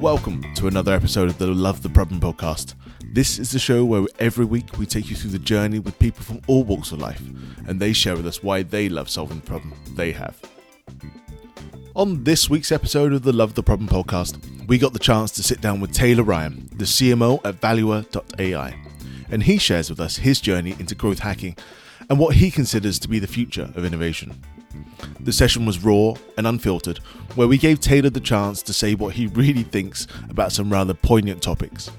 Welcome to another episode of the Love the Problem podcast. This is the show where every week we take you through the journey with people from all walks of life, and they share with us why they love solving the problem they have. On this week's episode of the Love the Problem podcast, we got the chance to sit down with Taylor Ryan, the CMO at Valuer.ai, and he shares with us his journey into growth hacking and what he considers to be the future of innovation. The session was raw and unfiltered, where we gave Taylor the chance to say what he really thinks about some rather poignant topics.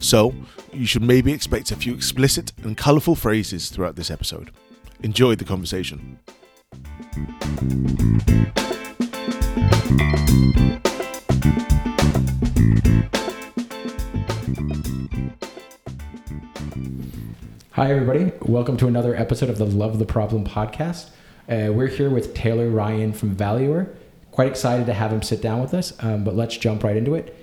So, you should maybe expect a few explicit and colourful phrases throughout this episode. Enjoy the conversation. Hi, everybody. Welcome to another episode of the Love the Problem podcast. Uh, we're here with Taylor Ryan from Valuer. Quite excited to have him sit down with us, um, but let's jump right into it.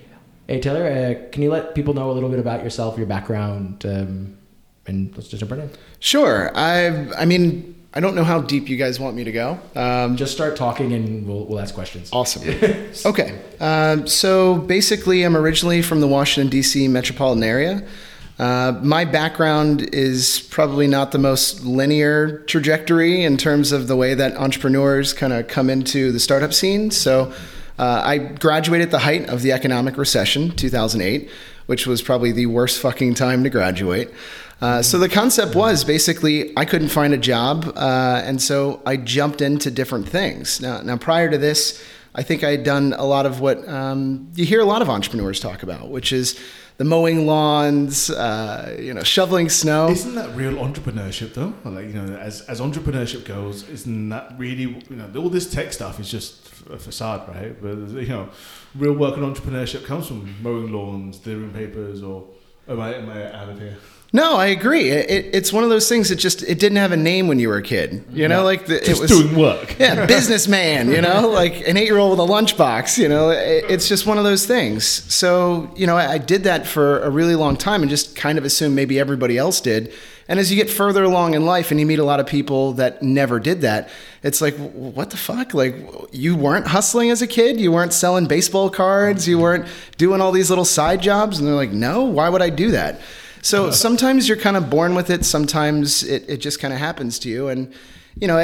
Hey, Taylor, uh, can you let people know a little bit about yourself, your background, um, and let's just jump right in. Sure. I I mean, I don't know how deep you guys want me to go. Um, Just start talking and we'll, we'll ask questions. awesome. okay. Um, so basically, I'm originally from the Washington, D.C. metropolitan area. Uh, my background is probably not the most linear trajectory in terms of the way that entrepreneurs kind of come into the startup scene. So uh, I graduated at the height of the economic recession, 2008, which was probably the worst fucking time to graduate. Uh, so the concept was basically I couldn't find a job, uh, and so I jumped into different things. Now, now prior to this, I think I had done a lot of what um, you hear a lot of entrepreneurs talk about, which is the mowing lawns, uh, you know, shoveling snow. Isn't that real entrepreneurship though? Like you know, as as entrepreneurship goes, isn't that really you know all this tech stuff is just a facade, right? But you know, real work and entrepreneurship comes from mowing lawns, delivering papers, or am I am I out of here? No, I agree. It, it, it's one of those things that just it didn't have a name when you were a kid. You know, Yeah. like the, it was doing work. yeah, businessman, you know, like an eight year old with a lunchbox, you know, it, it's just one of those things. So, you know, I, I did that for a really long time and just kind of assumed maybe everybody else did. And as you get further along in life and you meet a lot of people that never did that, it's like, what the fuck? Like, you weren't hustling as a kid? You weren't selling baseball cards? You weren't doing all these little side jobs? And they're like, no, why would I do that? So sometimes you're kind of born with it. Sometimes it, it just kind of happens to you. And, you know,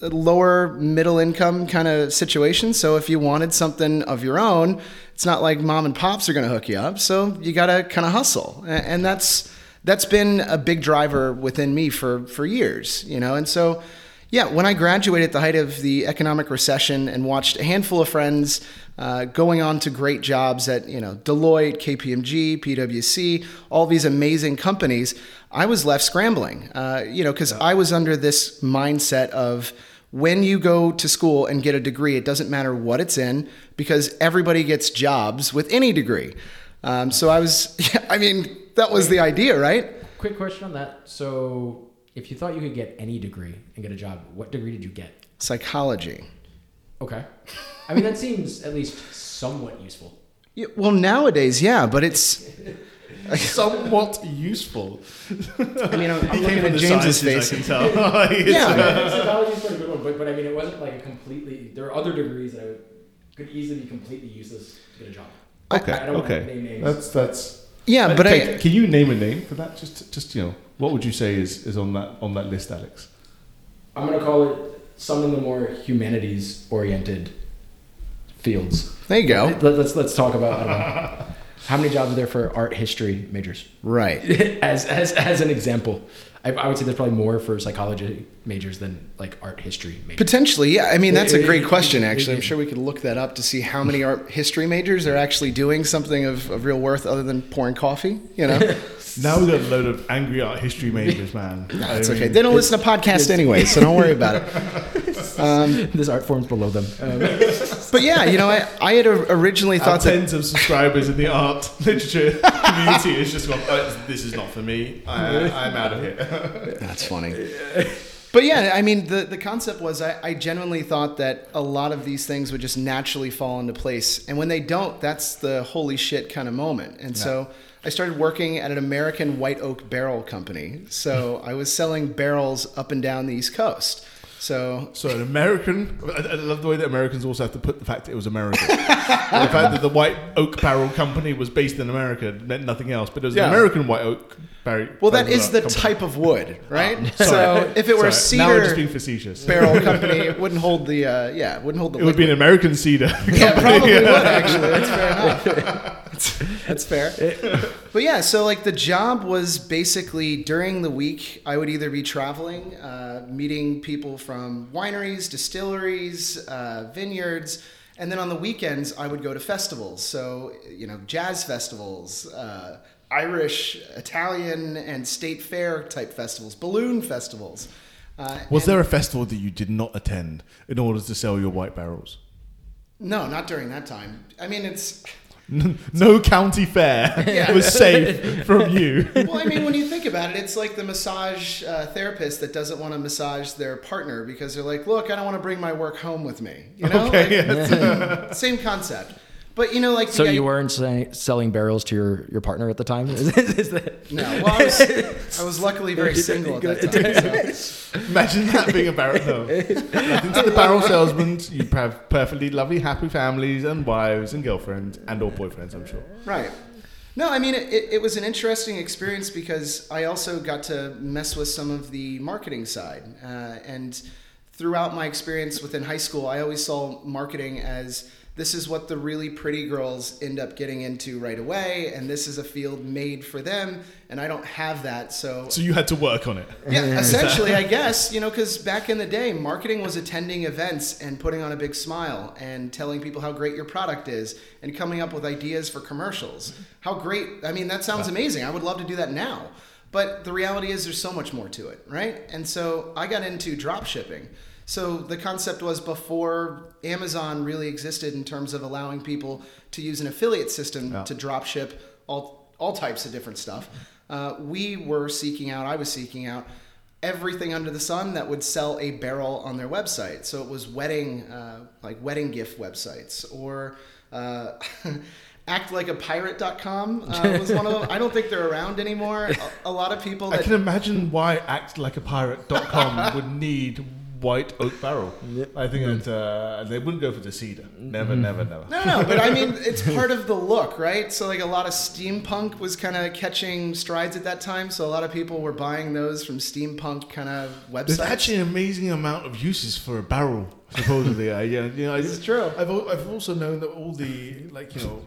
lower middle income kind of situation. So if you wanted something of your own, it's not like mom and pops are going to hook you up. So you got to kind of hustle. And that's, that's been a big driver within me for, for years, you know? And so, yeah, when I graduated at the height of the economic recession and watched a handful of friends uh, going on to great jobs at you know Deloitte, KPMG, PwC, all these amazing companies, I was left scrambling. Uh, you know, because I was under this mindset of when you go to school and get a degree, it doesn't matter what it's in because everybody gets jobs with any degree. Um, so I was, I mean, that was the idea, right? Quick question on that. So, if you thought you could get any degree and get a job, what degree did you get? Psychology. Okay. I mean, that seems at least somewhat useful. Yeah, well, nowadays, yeah, but it's. Somewhat useful. I mean, I'm, I'm He looking at James's face. I can tell. Like, it's, Yeah. uh, Psychology is pretty good one, but, but I mean, it wasn't like a completely. There are other degrees that I would, could easily be completely useless to get a job. Okay. I, I don't okay. name names. That's that's. Yeah, but okay, I. can you name a name for that? Just just you know, what would you say is, is on that on that list, Alex? I'm gonna call it some of the more humanities oriented fields. There you go. Let, us let's talk about I don't know, how many jobs are there for art history majors Right. as as as an example. I, I would say there's probably more for psychology majors than like art history majors. Potentially, yeah. I mean, that's a great question, actually. I'm sure we could look that up to see how many art history majors are actually doing something of, of real worth other than pouring coffee, you know? Now we've got a load of angry art history majors, man. That's I okay. They don't listen to podcasts anyway, so don't worry about it. Um, This art form's below them. Um, but yeah, you know, I, I had originally Our thought that. tens of subscribers in the art literature community has just gone. Oh, this is not for me. I, I'm out of here. That's funny. But yeah, I mean, the, the concept was I, I genuinely thought that a lot of these things would just naturally fall into place. And when they don't, that's the holy shit kind of moment. And so I started working at an American white oak barrel company. So I was selling barrels up and down the East Coast. So So an American, I, I love the way that Americans also have to put the fact that it was American. the fact that the White Oak Barrel Company was based in America meant nothing else, but it was Yeah. an American White Oak Barrel. well, that is the company. type of wood, right? Oh, so if it were a Sorry. Just cedar being facetious. barrel company, it wouldn't hold the uh, yeah, it wouldn't hold the. It would be an. American cedar. Yeah, probably would actually. That's fair enough. That's fair. But yeah, so like the job was basically during the week, I would either be traveling, uh, meeting people from wineries, distilleries, uh, vineyards, and then on the weekends, I would go to festivals. So, you know, jazz festivals, uh, Irish, Italian, and state fair type festivals, balloon festivals. Uh, Was there a festival that you did not attend in order to sell your white barrels? No, not during that time. I mean, it's. No county fair Yeah. was safe from you. well, I mean, when you think about it, it's like the massage uh, therapist that doesn't want to massage their partner because they're like, "Look, I don't want to bring my work home with me." You know, Okay, Like, yes. same concept. But you know, like So the you weren't say, selling barrels to your, your partner at the time? Is, is that, no. Well, I was, I was luckily very single at that time. So. Imagine that being a barrel. No. Nothing to the barrel salesmen. You have perfectly lovely, happy families and wives and girlfriends and or boyfriends, I'm sure. Right. No, I mean, it, it, it was an interesting experience because I also got to mess with some of the marketing side. Uh, and throughout my experience within high school, I always saw marketing as this is what the really pretty girls end up getting into right away, and this is a field made for them, and I don't have that. So, So you had to work on it. yeah, essentially, I guess, you know, because back in the day, marketing was attending events and putting on a big smile and telling people how great your product is and coming up with ideas for commercials. How great, I mean, that sounds amazing. I would love to do that now. But the reality is, there's so much more to it, right? And so I got into drop shipping. So the concept was before Amazon really existed in terms of allowing people to use an affiliate system Yeah. to drop ship all, all types of different stuff. Uh, we were seeking out, I was seeking out everything under the sun that would sell a barrel on their website. So it was wedding, uh, like wedding gift websites or uh, actlikeapirate.com uh, was one of them. I don't think they're around anymore. A, a lot of people I can imagine why actlikeapirate.com would need white oak barrel. I think mm-hmm. that uh, they wouldn't go for the cedar. Mm-hmm. Mm-hmm. Never, never, never. No, no, but I mean, it's part of the look, right? So, like, a lot of steampunk was kind of catching strides at that time. So, a lot of people were buying those from steampunk kind of websites. There's actually an amazing amount of uses for a barrel, supposedly. I, yeah, you know, I, This is true. I've, I've also known that all the, like, you know,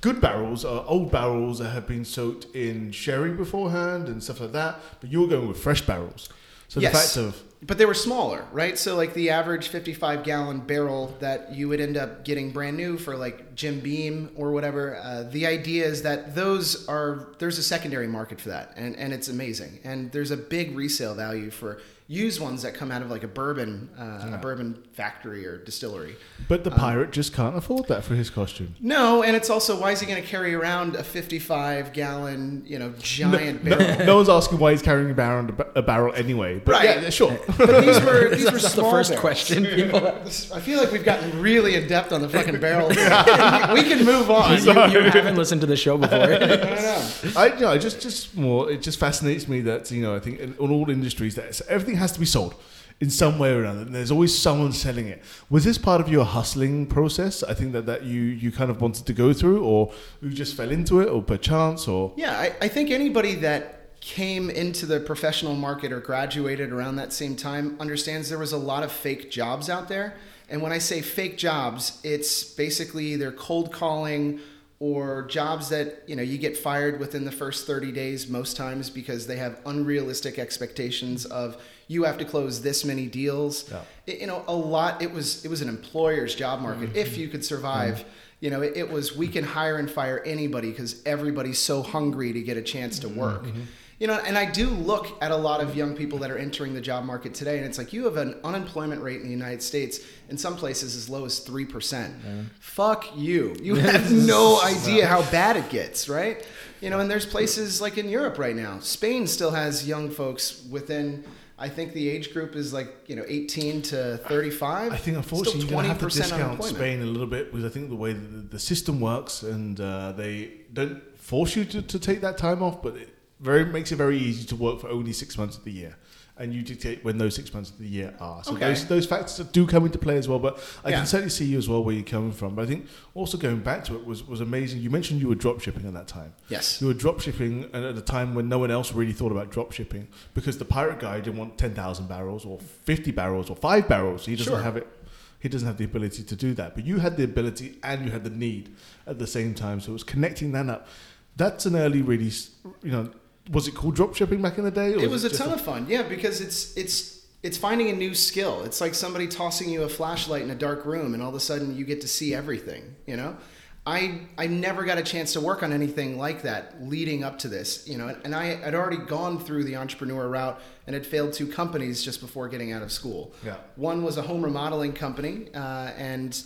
good barrels are old barrels that have been soaked in sherry beforehand and stuff like that. But you're going with fresh barrels. So Yes. the fact of but they were smaller, right? So, like, the average 55 gallon barrel that you would end up getting brand new for, like, Jim Beam or whatever, uh, the idea is that those are, there's a secondary market for that. And, and it's amazing. And there's a big resale value for used ones that come out of, like, a bourbon, uh, a bourbon factory or distillery. But the pirate just can't afford that for his costume. No, and it's also why is he going to carry around a 55 gallon, you know, giant No, barrel? no one's asking why he's carrying a barrel, a barrel anyway. But Right. yeah, sure. But these were these were That's the small first barrels. question. People, I feel like we've gotten really in depth on the fucking barrel. we can move on. you, you haven't listened to the show before. I don't know. I you know, I just just more it just fascinates me that you know I think in, in all industries that everything has to be sold in some way or another. And there's always someone selling it. Was this part of your hustling process? I think that that you you kind of wanted to go through, or you just fell into it, or per chance, or Yeah, I, I think anybody that came into the professional market or graduated around that same time understands there was a lot of fake jobs out there. And when I say fake jobs, it's basically either cold calling or jobs that you know you get fired within the first 30 days most times because they have unrealistic expectations of you have to close this many deals Yeah. It- you know a lot it was it was an employer's job market if mm-hmm. you could survive mm-hmm. you know it, it was we can hire and fire anybody because everybody's so hungry to get a chance to mm-hmm. work you know, and I do look at a lot of young people that are entering the job market today, and it's like you have an unemployment rate in the United States in some places as low as three percent. Fuck you! You have no idea how bad it gets, right? You know, and there's places like in Europe right now. Spain still has young folks within. I think the age group is like you know 18 to 35. I think unfortunately you're going to have to discount. Spain a little bit because I think the way the, the system works and uh, they don't force you to, to take that time off, but it very makes it very easy to work for only six months of the year. And you dictate when those six months of the year are. So Okay. those, those factors do come into play as well. But I Yeah. can certainly see you as well where you're coming from. But I think also going back to it was, was amazing. You mentioned you were drop shipping at that time. Yes. You were drop shipping at a time when no one else really thought about drop shipping because the pirate guy didn't want 10,000 barrels or 50 barrels or five barrels. He doesn't Sure. have it. He doesn't have the ability to do that. But you had the ability and you had the need at the same time. So it was connecting that up. That's an early, really, you know, was it called drop shipping back in the day? or it was a just ton of fun yeah because it's it's it's finding a new skill it's like somebody tossing you a flashlight in a dark room and all of a sudden you get to see everything you know i i never got a chance to work on anything like that leading up to this you know and i had already gone through the entrepreneur route and had failed two companies just before getting out of school Yeah. one was a home remodeling company uh, and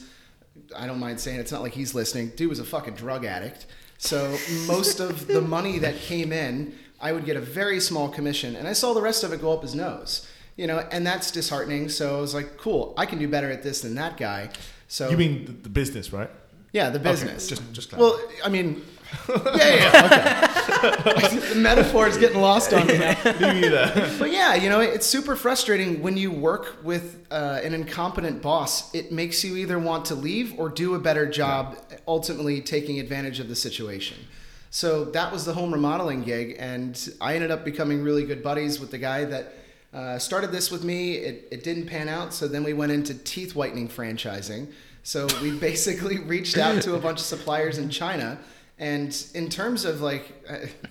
I don't mind saying it's not like he's listening. Dude was a fucking drug addict. So most of the money that came in, I would get a very small commission, and I saw the rest of it go up his nose. You know, and that's disheartening. So I was like, cool, I can do better at this than that guy. So You mean the, business, right? yeah, the business. just- just well, I mean, yeah, yeah, okay. the metaphor is getting lost on me now. Leave you there. But yeah, you know, it's super frustrating when you work with uh, an incompetent boss. It makes you either want to leave or do a better job, ultimately taking advantage of the situation. So that was the home remodeling gig, and I ended up becoming really good buddies with the guy that uh, started this with me. It, it didn't pan out, so then we went into teeth whitening franchising. So we basically reached out to a bunch of suppliers in China. And in terms of like,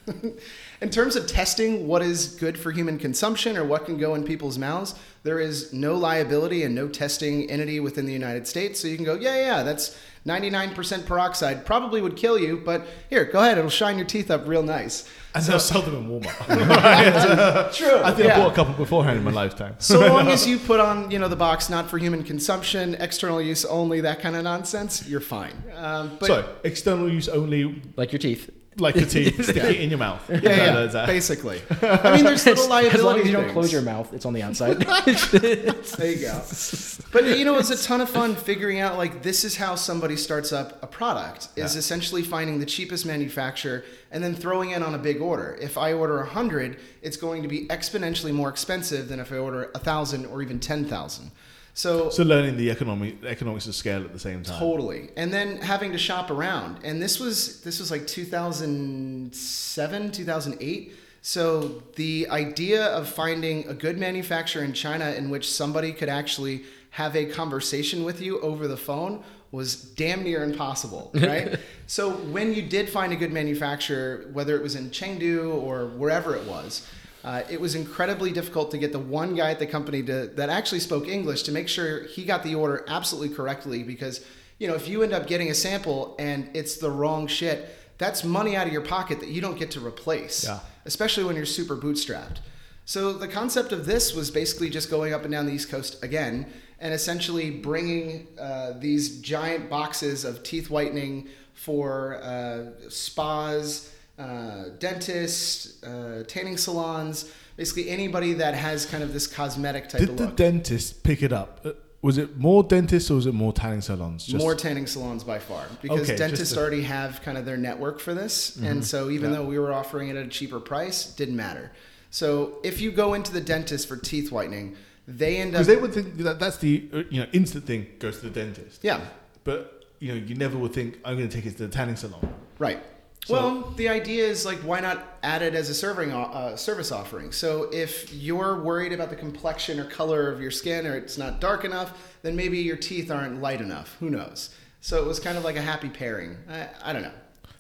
in terms of testing what is good for human consumption or what can go in people's mouths, there is no liability and no testing entity within the United States. So you can go, yeah, yeah, that's 99% peroxide, probably would kill you, but here, go ahead, it'll shine your teeth up real nice. And they'll sell them in Walmart. True. I think I bought a couple beforehand in my lifetime. so long as you put on, you know, the box not for human consumption, external use only, that kind of nonsense, you're fine. Um, but so, external use only, Like your teeth. Like the teeth, stick it in your mouth. yeah, yeah, that- basically. I mean, there's little liability. As long as you don't things. close your mouth, it's on the outside. There you go. But you know, it's a ton of fun figuring out like this is how somebody starts up a product is Yeah. essentially finding the cheapest manufacturer and then throwing in on a big order. If I order a hundred, it's going to be exponentially more expensive than if I order a thousand or even ten thousand. So, So learning the economic economics of scale at the same time. totally, and then having to shop around. And this was this was like 2007, 2008. So the idea of finding a good manufacturer in China in which somebody could actually have a conversation with you over the phone was damn near impossible, right? so when you did find a good manufacturer, whether it was in Chengdu or wherever it was, uh, it was incredibly difficult to get the one guy at the company to, that actually spoke English to make sure he got the order absolutely correctly. Because you know, if you end up getting a sample and it's the wrong shit, that's money out of your pocket that you don't get to replace. Yeah. Especially when you're super bootstrapped. So the concept of this was basically just going up and down the East Coast again, and essentially bringing uh, these giant boxes of teeth whitening for uh, spas, uh, dentists, uh, tanning salons, basically anybody that has kind of this cosmetic type Did of the dentist pick it up? Uh, Was it more dentists or was it more tanning salons? Just- More tanning salons by far because Okay, dentists to- already have kind of their network for this, and so even Yeah. though we were offering it at a cheaper price, didn't matter. So if you go into the dentist for teeth whitening, they end Because up they would think that that's the uh, you know instant thing goes to the dentist. yeah But you know you never would think I'm going to take it to the tanning salon. right. So- well, the idea is like, why not add it as a serving uh, service offering? So if you're worried about the complexion or color of your skin, or it's not dark enough, then maybe your teeth aren't light enough. Who knows? So it was kind of like a happy pairing. I, I don't know.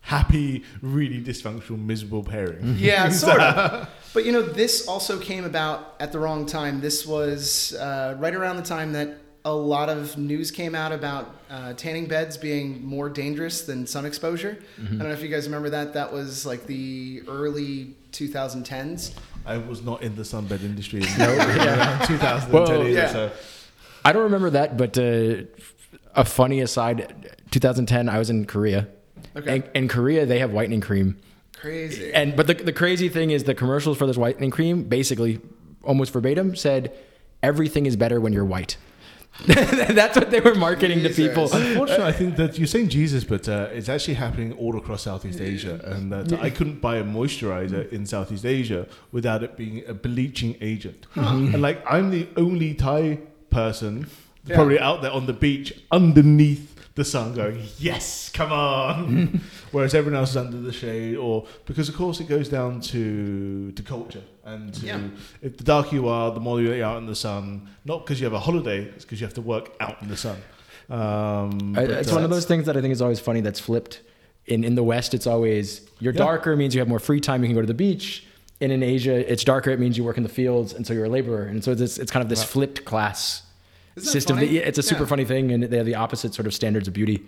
Happy, really dysfunctional, miserable pairing. Yeah, sort of. But you know, this also came about at the wrong time. This was uh, right around the time that a lot of news came out about uh, tanning beds being more dangerous than sun exposure. I don't know if you guys remember that. That was like the early 2010s. I was not in the sunbed industry in around 2010 Well, either, yeah. so I don't remember that, but uh, a funny aside: 2010, I was in Korea. Okay. And in Korea, they have whitening cream. Crazy. And but the the crazy thing is, the commercials for this whitening cream basically, almost verbatim, said everything is better when you're white. That's what they were marketing to people. Unfortunately, I think that you're saying Jesus, but uh, it's actually happening all across Southeast Asia, and that I couldn't buy a moisturizer in Southeast Asia without it being a bleaching agent. And like, I'm the only Thai person Yeah. probably out there on the beach underneath the sun, going, "Yes, come on," whereas everyone else is under the shade, or because of course it goes down to to culture and to Yeah. if the darker you are, the more you're out in the sun. Not because you have a holiday, it's because you have to work out in the sun. Um, I- it's uh, one of those things that I think is always funny. That's flipped. In in the West, it's always you're Yeah. darker means you have more free time. You can go to the beach. And in Asia, it's darker. It means you work in the fields, and so you're a laborer. And so it's it's kind of this Right. flipped class system. funny? Yeah, It's a super Yeah. funny thing, and they have the opposite sort of standards of beauty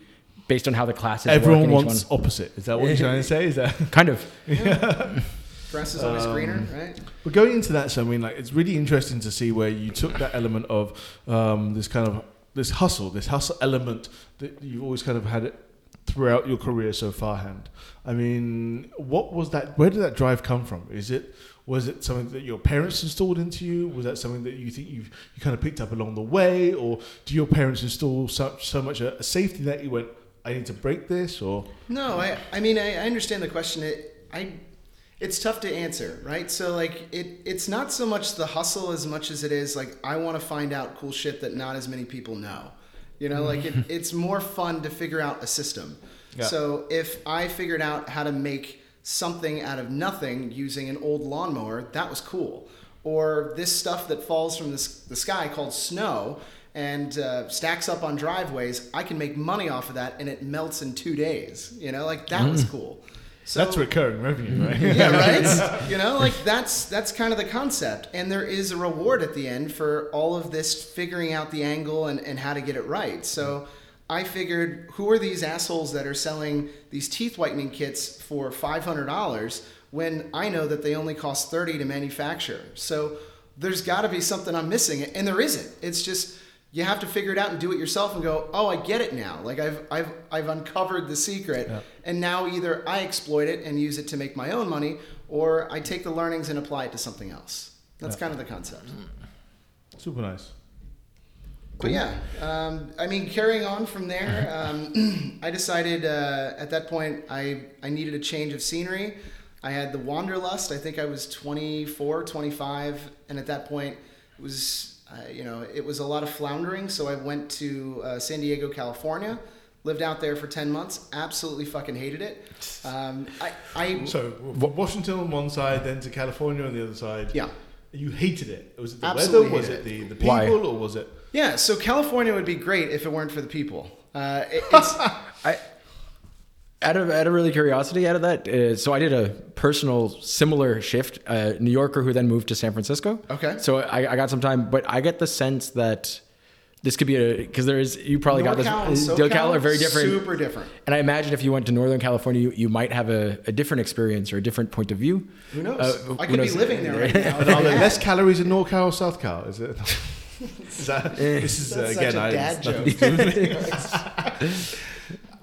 based on how the classes Everyone work wants one. opposite. Is that what you're trying to say? Is that Kind of. Grass is always Um, greener, right? But going into that, so I mean, like, it's really interesting to see where you took that element of um, this kind of this hustle, this hustle element that you've always kind of had it throughout your career so far. Hand, I mean, what was that? Where did that drive come from? Is it was it something that your parents installed into you? Was that something that you think you you kind of picked up along the way, or do your parents install such so much a, a safety net you went, I need to break this, or No, I, I mean, I, I understand the question. It, I, it's tough to answer, right? So like, it, it's not so much the hustle as much as it is like I want to find out cool shit that not as many people know. You know, like it, mm. it's more fun to figure out a system. Yeah. So if I figured out how to make something out of nothing using an old lawnmower, that was cool. Or this stuff that falls from the, the sky called snow and uh, stacks up on driveways, I can make money off of that and it melts in two days. You know, like that was cool. So, that's recurring revenue, right? yeah, right. you know, like that's that's kind of the concept, and there is a reward at the end for all of this figuring out the angle and, and how to get it right. So I figured, who are these assholes that are selling these teeth whitening kits for five hundred dollars when I know that they only cost thirty to manufacture? So there's got to be something I'm missing, and there isn't. It's just you have to figure it out and do it yourself and go, oh, I get it now. Like I've I've I've uncovered the secret, Yeah. and now either I exploit it and use it to make my own money, or I take the learnings and apply it to something else. That's Yeah. kind of the concept. Super nice. But yeah, um, I mean, carrying on from there, um, I decided uh, at that point I, I needed a change of scenery. I had the wanderlust. I think I was 24, 25, and at that point it was, uh, you know, it was a lot of floundering. So I went to uh, San Diego, California, lived out there for 10 months. Absolutely fucking hated it. Um, I, I So Washington on one side, then to California on the other side. yeah. You hated it. Was it the Absolutely weather? Was hated it the, the people, Why? or was it? Yeah, so California would be great if it weren't for the people. Uh, it, it's, I out of out of really curiosity, out of that, uh, so I did a personal similar shift. Uh, New Yorker who then moved to San Francisco. Okay. So I, I got some time, but I get the sense that this could be a because there is you probably got NorCal and this. SoCal, SoCal are very different. Super different. And I imagine if you went to Northern California, you, you might have a, a different experience or a different point of view. Who knows? Uh, I who could be living there right now. And are there less calories in NorCal or South Cal? Is it? is that, this is uh, again. such a I, dad joke. to do with me.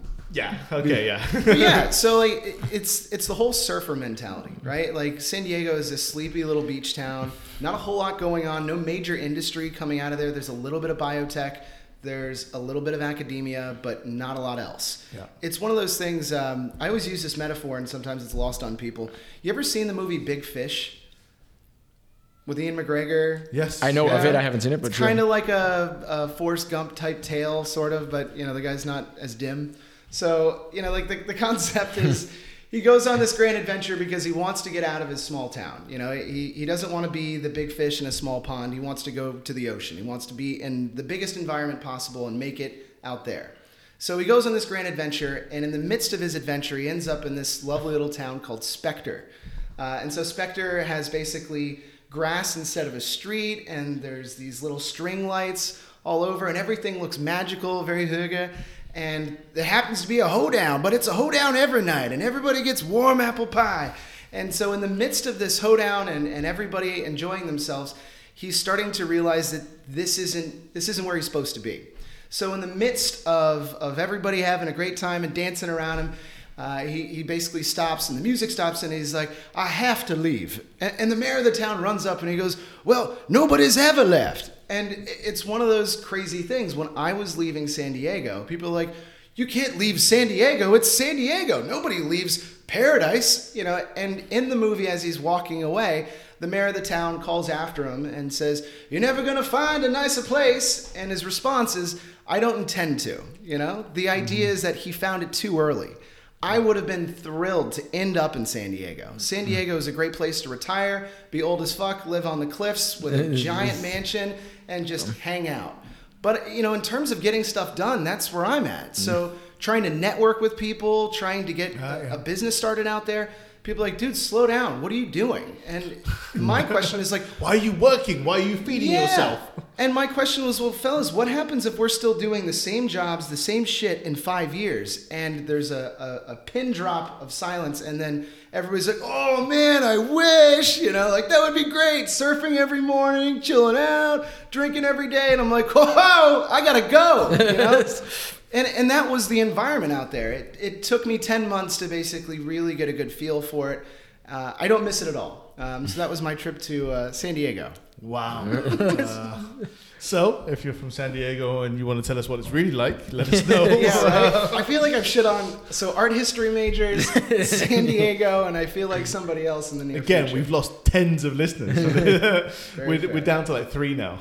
yeah. Okay. Yeah. Yeah, so like it's it's the whole surfer mentality, right? Like San Diego is this sleepy little beach town, not a whole lot going on, no major industry coming out of there. There's a little bit of biotech, there's a little bit of academia, but not a lot else. Yeah. It's one of those things. Um, I always use this metaphor, and sometimes it's lost on people. You ever seen the movie Big Fish with Ewan McGregor? Yes. I know of it. I haven't seen it, but it's sure. kind of like a, a Forrest Gump type tale, sort of, but you know the guy's not as dim. So you know, like the, the concept is he goes on this grand adventure because he wants to get out of his small town. You know, he, he doesn't want to be the big fish in a small pond. He wants to go to the ocean. He wants to be in the biggest environment possible and make it out there. So he goes on this grand adventure, and in the midst of his adventure, he ends up in this lovely little town called Spectre. Uh, and so Spectre has basically grass instead of a street, and there's these little string lights all over, and everything looks magical, very hygge. And there happens to be a hoedown, but it's a hoedown every night, and everybody gets warm apple pie. And so, in the midst of this hoedown and, and everybody enjoying themselves, he's starting to realize that this isn't this isn't where he's supposed to be. So, in the midst of, of everybody having a great time and dancing around him, uh, he, he basically stops and the music stops and he's like, I have to leave. And, and the mayor of the town runs up and he goes, Well, nobody's ever left. And it's one of those crazy things. When I was leaving San Diego, people are like, You can't leave San Diego. It's San Diego. Nobody leaves paradise. You know, and in the movie, as he's walking away, the mayor of the town calls after him and says, You're never going to find a nicer place. And his response is, I don't intend to. You know, the idea mm-hmm. is that he found it too early. I would have been thrilled to end up in San Diego. San Diego is a great place to retire, be old as fuck, live on the cliffs with a giant mansion, and just hang out. But you know, in terms of getting stuff done, that's where I'm at. So mm. trying to network with people, trying to get uh, yeah. a business started out there, people are like, dude, slow down. What are you doing? And my question is like, why are you working? Why are you feeding yeah. yourself? And my question was, well, fellas, what happens if we're still doing the same jobs, the same shit in five years, and there's a, a, a pin drop of silence, and then everybody's like, oh man, I wish, you know, like that would be great. Surfing every morning, chilling out, drinking every day, and I'm like, whoa, I gotta go. You know? and and that was the environment out there. It, it took me ten months to basically really get a good feel for it. Uh, I don't miss it at all. Um, so that was my trip to uh, San Diego. Wow. uh, so, if you're from San Diego and you want to tell us what it's really like, let us know. yeah, right? I feel like I've shit on so art history majors, San Diego, and I feel like somebody else in the near Again, future. we've lost tens of listeners. we're, we're, down to like three now.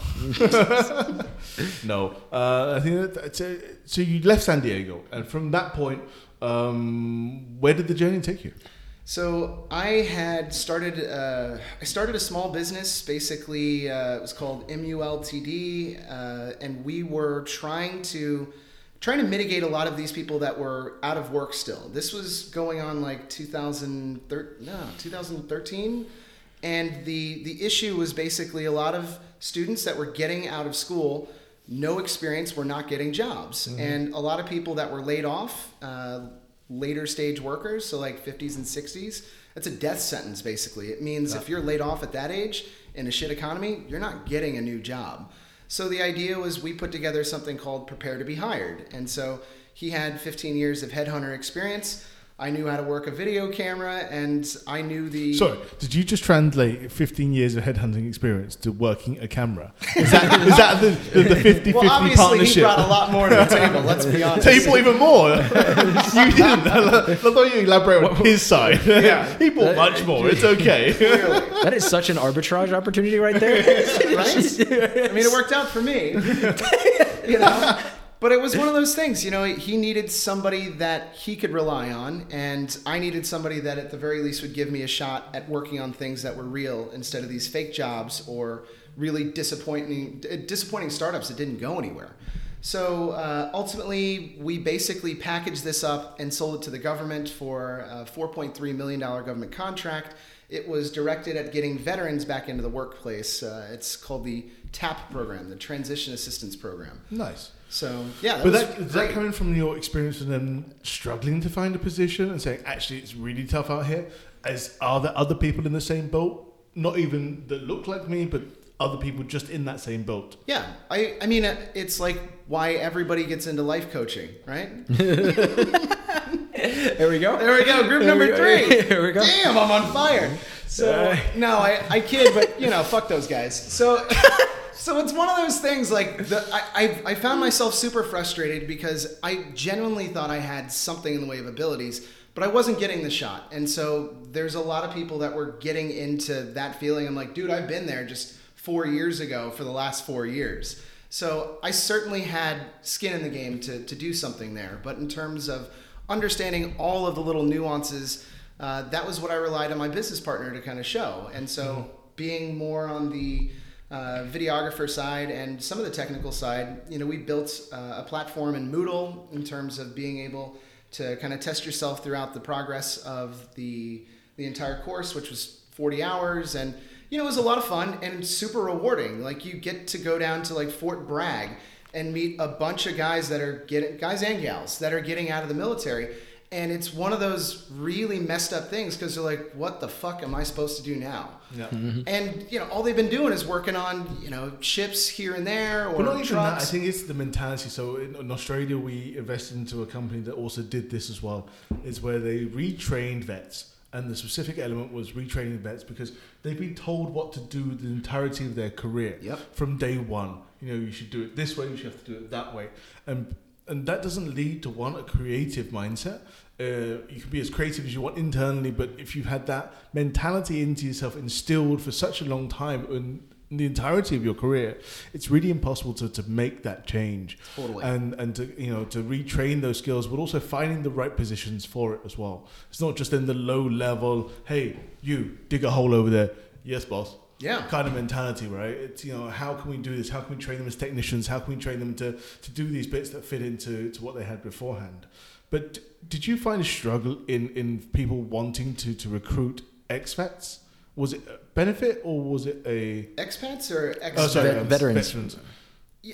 no, uh, I think that, so, so you left San Diego, and from that point, um, where did the journey take you? So I had started. Uh, I started a small business. Basically, uh, it was called MULTD, uh, and we were trying to trying to mitigate a lot of these people that were out of work still. This was going on like 2013, no, 2013, and the the issue was basically a lot of students that were getting out of school no experience were not getting jobs mm-hmm. and a lot of people that were laid off uh, later stage workers, so like 50s and 60s, that's a death sentence basically. It means yeah. if you're laid off at that age in a shit economy, you're not getting a new job. So the idea was we put together something called Prepare to be Hired. And so he had 15 years of headhunter experience. I knew how to work a video camera and I knew the. Sorry, did you just translate 15 years of headhunting experience to working a camera? Is that, is that the, the, the 50 well, 50 obviously partnership? he brought a lot more to the table, let's be honest. Table even more? you didn't. I thought you elaborate on his side. Yeah. he bought much more, it's okay. that is such an arbitrage opportunity right there. right? I mean, it worked out for me. you know? But it was one of those things, you know, he needed somebody that he could rely on, and I needed somebody that at the very least would give me a shot at working on things that were real instead of these fake jobs or really disappointing disappointing startups that didn't go anywhere. So uh, ultimately, we basically packaged this up and sold it to the government for a $4.3 million government contract. It was directed at getting veterans back into the workplace. Uh, it's called the TAP program, the Transition Assistance Program. Nice. So yeah, that but that, is that coming from your experience of them struggling to find a position and saying actually it's really tough out here? As are there other people in the same boat? Not even that look like me, but other people just in that same boat. Yeah, I I mean uh, it's like why everybody gets into life coaching, right? there we go. There we go. Group number three. There we go. Damn, I'm on fire. So no, I I kid, but you know, fuck those guys. So. So it's one of those things like the, I, I, I found myself super frustrated because I genuinely thought I had something in the way of abilities, but I wasn't getting the shot. And so there's a lot of people that were getting into that feeling. I'm like, dude, I've been there just four years ago for the last four years. So I certainly had skin in the game to, to do something there. But in terms of understanding all of the little nuances, uh, that was what I relied on my business partner to kind of show. And so mm-hmm. being more on the uh, videographer side and some of the technical side, you know, we built uh, a platform in Moodle in terms of being able to kind of test yourself throughout the progress of the the entire course, which was 40 hours, and you know, it was a lot of fun and super rewarding. Like you get to go down to like Fort Bragg and meet a bunch of guys that are getting guys and gals that are getting out of the military. And it's one of those really messed up things because they're like, "What the fuck am I supposed to do now?" Yeah. Mm-hmm. And you know, all they've been doing is working on you know ships here and there or But not even that. I think it's the mentality. So in, in Australia, we invested into a company that also did this as well. Is where they retrained vets, and the specific element was retraining vets because they've been told what to do the entirety of their career Yep. from day one. You know, you should do it this way. You should have to do it that way, and and that doesn't lead to one a creative mindset. Uh, you can be as creative as you want internally, but if you've had that mentality into yourself instilled for such a long time in, in the entirety of your career, it's really impossible to, to make that change. Totally. And and to you know to retrain those skills, but also finding the right positions for it as well. It's not just in the low level. Hey, you dig a hole over there. Yes, boss Yeah. kind of mentality, right? It's you know how can we do this? How can we train them as technicians? How can we train them to to do these bits that fit into to what they had beforehand? But did you find a struggle in in people wanting to to recruit expats? Was it a benefit or was it a expats or ex- oh sorry Vet- veterans. veterans.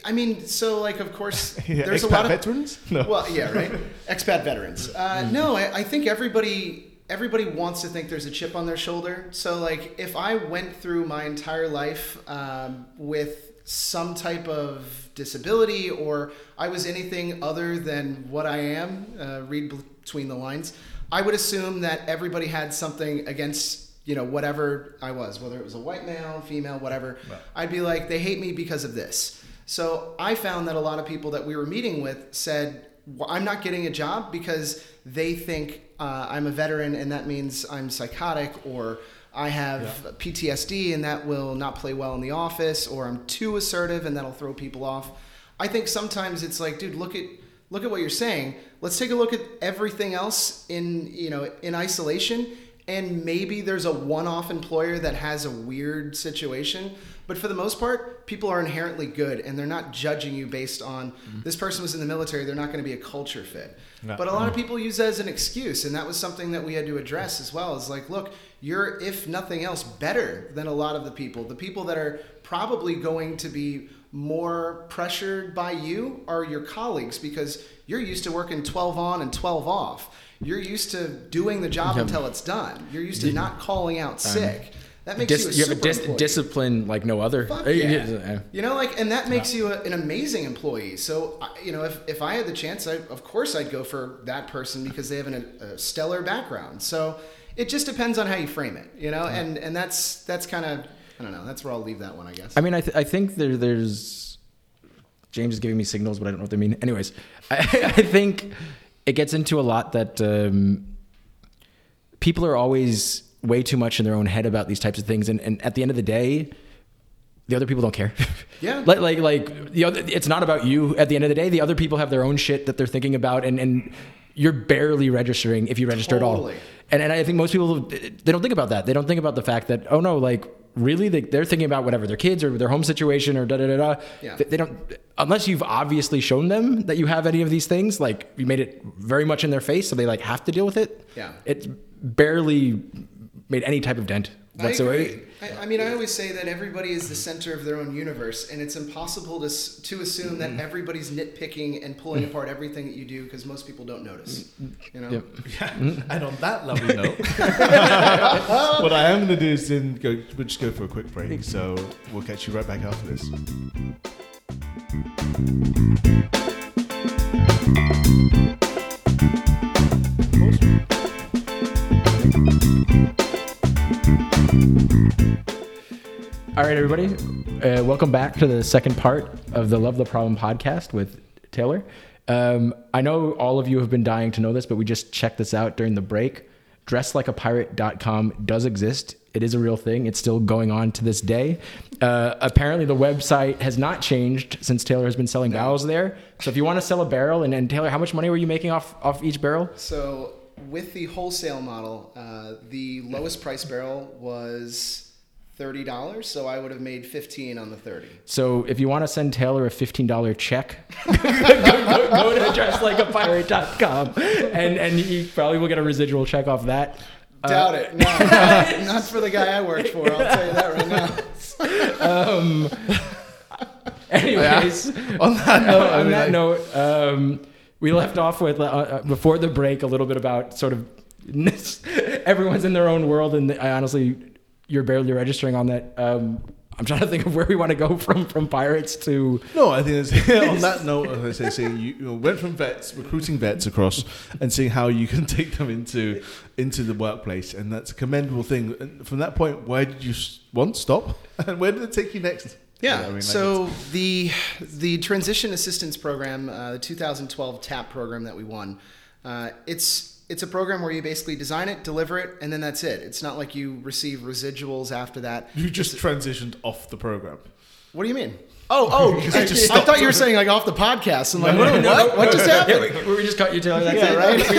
I mean, so like, of course, Yeah, there's expat a lot of veterans. No. Well, yeah, right. Expat veterans. Uh, no, I, I think everybody everybody wants to think there's a chip on their shoulder. So, like, if I went through my entire life um, with some type of disability, or I was anything other than what I am, uh, read between the lines, I would assume that everybody had something against. You know, whatever I was, whether it was a white male, female, whatever, Right. I'd be like, they hate me because of this. So I found that a lot of people that we were meeting with said, I'm not getting a job because they think uh, I'm a veteran and that means I'm psychotic or I have Yeah. PTSD and that will not play well in the office or I'm too assertive and that'll throw people off. I think sometimes it's like, dude, look at look at what you're saying. Let's take a look at everything else in you know in isolation and maybe there's a one-off employer that has a weird situation but for the most part people are inherently good and they're not judging you based on mm-hmm. this person was in the military they're not going to be a culture fit. Yeah. but a lot of mm-hmm. people use that as an excuse and that was something that we had to address as well is like look you're if nothing else better than a lot of the people. The people that are probably going to be more pressured by you are your colleagues because you're used to working 12 on and 12 off. You're used to doing the job Yep. until it's done. You're used to not calling out sick that makes Dis- you a you have a dis- discipline like no other. Fuck yeah. yeah. You know, like, and that makes you a, an amazing employee. So, you know, if, if I had the chance, I, of course I'd go for that person because they have an, a stellar background. So it just depends on how you frame it, you know, and, and that's, that's kind of, I don't know, that's where I'll leave that one, I guess. I mean, I, th- I think there, there's. James is giving me signals, but I don't know what they mean. Anyways, I, I think it gets into a lot that um, people are always way too much in their own head about these types of things, and, and at the end of the day, the other people don't care. Yeah. like like like the other, it's not about you. At the end of the day, the other people have their own shit that they're thinking about, and and you're barely registering if you register at all. And and I think most people they don't think about that. They don't think about the fact that oh no, like really they, they're thinking about whatever their kids or their home situation or da da da da. Yeah. They, they don't unless you've obviously shown them that you have any of these things. Like you made it very much in their face, so they like have to deal with it. Yeah. It's barely made any type of dent I whatsoever. agree. I, I mean, I always say that everybody is the center of their own universe, and it's impossible to to assume that Mm-hmm. everybody's nitpicking and pulling mm. apart everything that you do because most people don't notice. Mm-hmm. You know. Yep. Yeah. Mm-hmm. And on that lovely note, what I am going to do is then go. We'll just go for a quick break. So we'll catch you right back after this. All right, everybody. Uh, welcome back to the second part of the Love the Problem podcast with Taylor. Um, I know all of you have been dying to know this, but we just checked this out during the break. Dresslikeapirate.com does exist. It is a real thing. It's still going on to this day. Uh, apparently, the website has not changed since Taylor has been selling barrels there. So, if you want to sell a barrel, and, and Taylor, how much money were you making off off each barrel? So with the wholesale model, uh, the lowest price barrel was thirty dollars. So I would have made fifteen on the thirty. So if you want to send Taylor a fifteen dollar check, go, go, go to dresslikeapirate.com and and you probably will get a residual check off that. Doubt it. No, not, not for the guy I worked for. I'll tell you that right now. Anyways, I anyways, on that note, I on mean, that note, um, we left off with uh, uh, before the break a little bit about sort of everyone's in their own world, and I honestly, you're barely registering on that. Um, I'm trying to think of where we want to go from from pirates to No, I think it's, on that note, as I say, you, you went from vets, recruiting vets across, and seeing how you can take them into into the workplace, and that's a commendable thing. And from that point, where did you one stop, and where did it take you next? Yeah. I mean, like, so the the transition assistance program, uh, the 2012 TAP program that we won, uh, it's it's a program where you basically design it, deliver it, and then that's it. It's not like you receive residuals after that. you just transitioned off the program. What do you mean? Oh, oh! I, it just I thought you were saying like off the podcast. I'm like, what? what? What just happened? Yeah, we, we just cut you telling that. Yeah, right? We,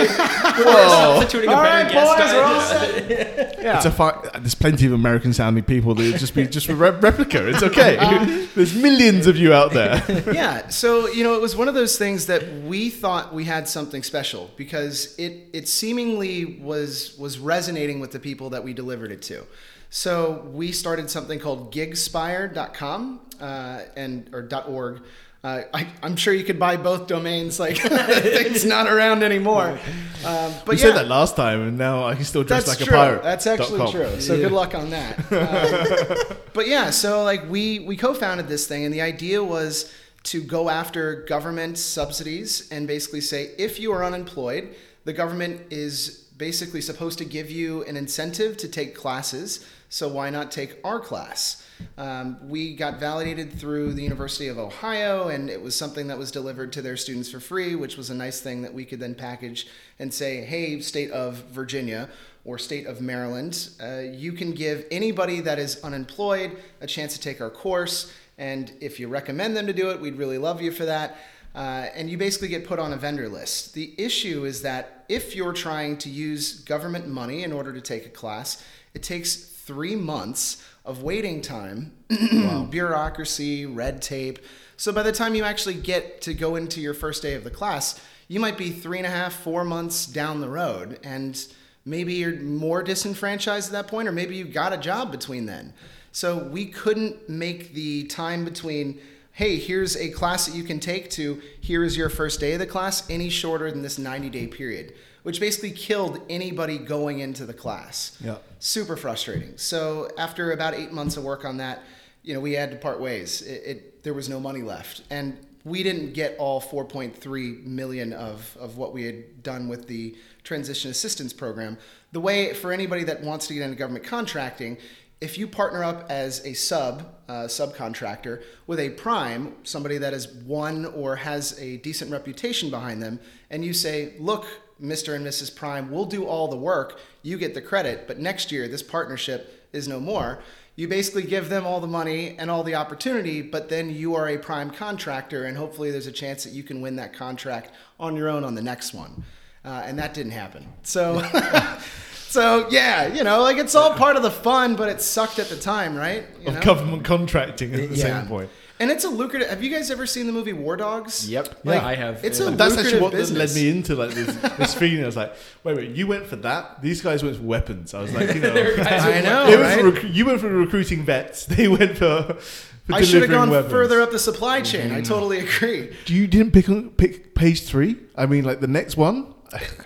we're substituting a All better boys, we're all on- Yeah. It's a fi- there's plenty of American sounding people that just be just a re- replica. It's okay. Um, there's millions of you out there. yeah so you know it was one of those things that we thought we had something special because it it seemingly was was resonating with the people that we delivered it to so we started something called gigspire.com uh, and or .org uh, I, I'm sure you could buy both domains. Like it's not around anymore. Um, but you yeah, said that last time, and now I can still dress that's like true. a pirate. That's actually com. true. So good luck on that. Uh, but yeah, so like we we co-founded this thing, and the idea was to go after government subsidies and basically say if you are unemployed, the government is basically supposed to give you an incentive to take classes. So why not take our class? Um, we got validated through the University of Ohio, and it was something that was delivered to their students for free, which was a nice thing that we could then package and say, hey, state of Virginia or state of Maryland, uh, you can give anybody that is unemployed a chance to take our course. And if you recommend them to do it, we'd really love you for that. Uh, and you basically get put on a vendor list. The issue is that if you're trying to use government money in order to take a class, it takes three months of waiting time, bureaucracy, red tape. So by the time you actually get to go into your first day of the class, you might be three and a half, four months down the road. And maybe you're more disenfranchised at that point, or maybe you got a job between then. So we couldn't make the time between, hey, here's a class that you can take to here is your first day of the class any shorter than this 90 day period, which basically killed anybody going into the class. Yeah. Super frustrating. So after about eight months of work on that, you know, we had to part ways. It, it there was no money left, and we didn't get all 4.3 million of of what we had done with the transition assistance program. The way for anybody that wants to get into government contracting, if you partner up as a sub uh, subcontractor with a prime, somebody that has won or has a decent reputation behind them, and you say, look. Mr. and Mrs. Prime, we'll do all the work. You get the credit, but next year this partnership is no more. You basically give them all the money and all the opportunity, but then you are a prime contractor, and hopefully there's a chance that you can win that contract on your own on the next one. Uh, and that didn't happen. So, so yeah, you know, like it's all part of the fun, but it sucked at the time, right? You Of know? government contracting at the Yeah. same point. And it's a lucrative. Have you guys ever seen the movie War Dogs? Yep. Like, yeah, I have. it's Yeah. a- That's actually what business. led me into like this, this feeling. I was like, wait, wait, you went for that? These guys went for weapons. I was like, you know, I know, right? rec- you went for recruiting vets. They went for. for I should have gone weapons. further up the supply chain. I mm-hmm. totally agree. Do you didn't pick on, pick page three? I mean, like the next one.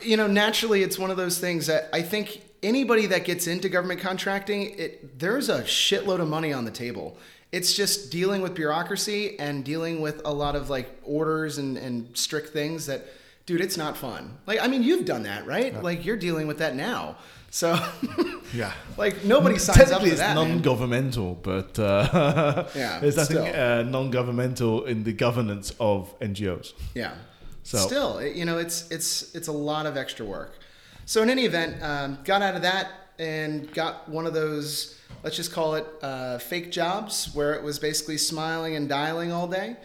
you know, naturally, it's one of those things that I think anybody that gets into government contracting, it there's a shitload of money on the table. It's just dealing with bureaucracy and dealing with a lot of like orders and, and strict things that, dude, it's not fun. Like, I mean, you've done that, right? Like, you're dealing with that now. So, Yeah. like, nobody signs up for it's that. man. non-governmental, but uh, Yeah, there's nothing still. uh, non-governmental in the governance of NGOs. Yeah. So- still, you know, it's it's it's a lot of extra work. So in any event, um, got out of that and got one of those let's just call it uh, fake jobs where it was basically smiling and dialing all day.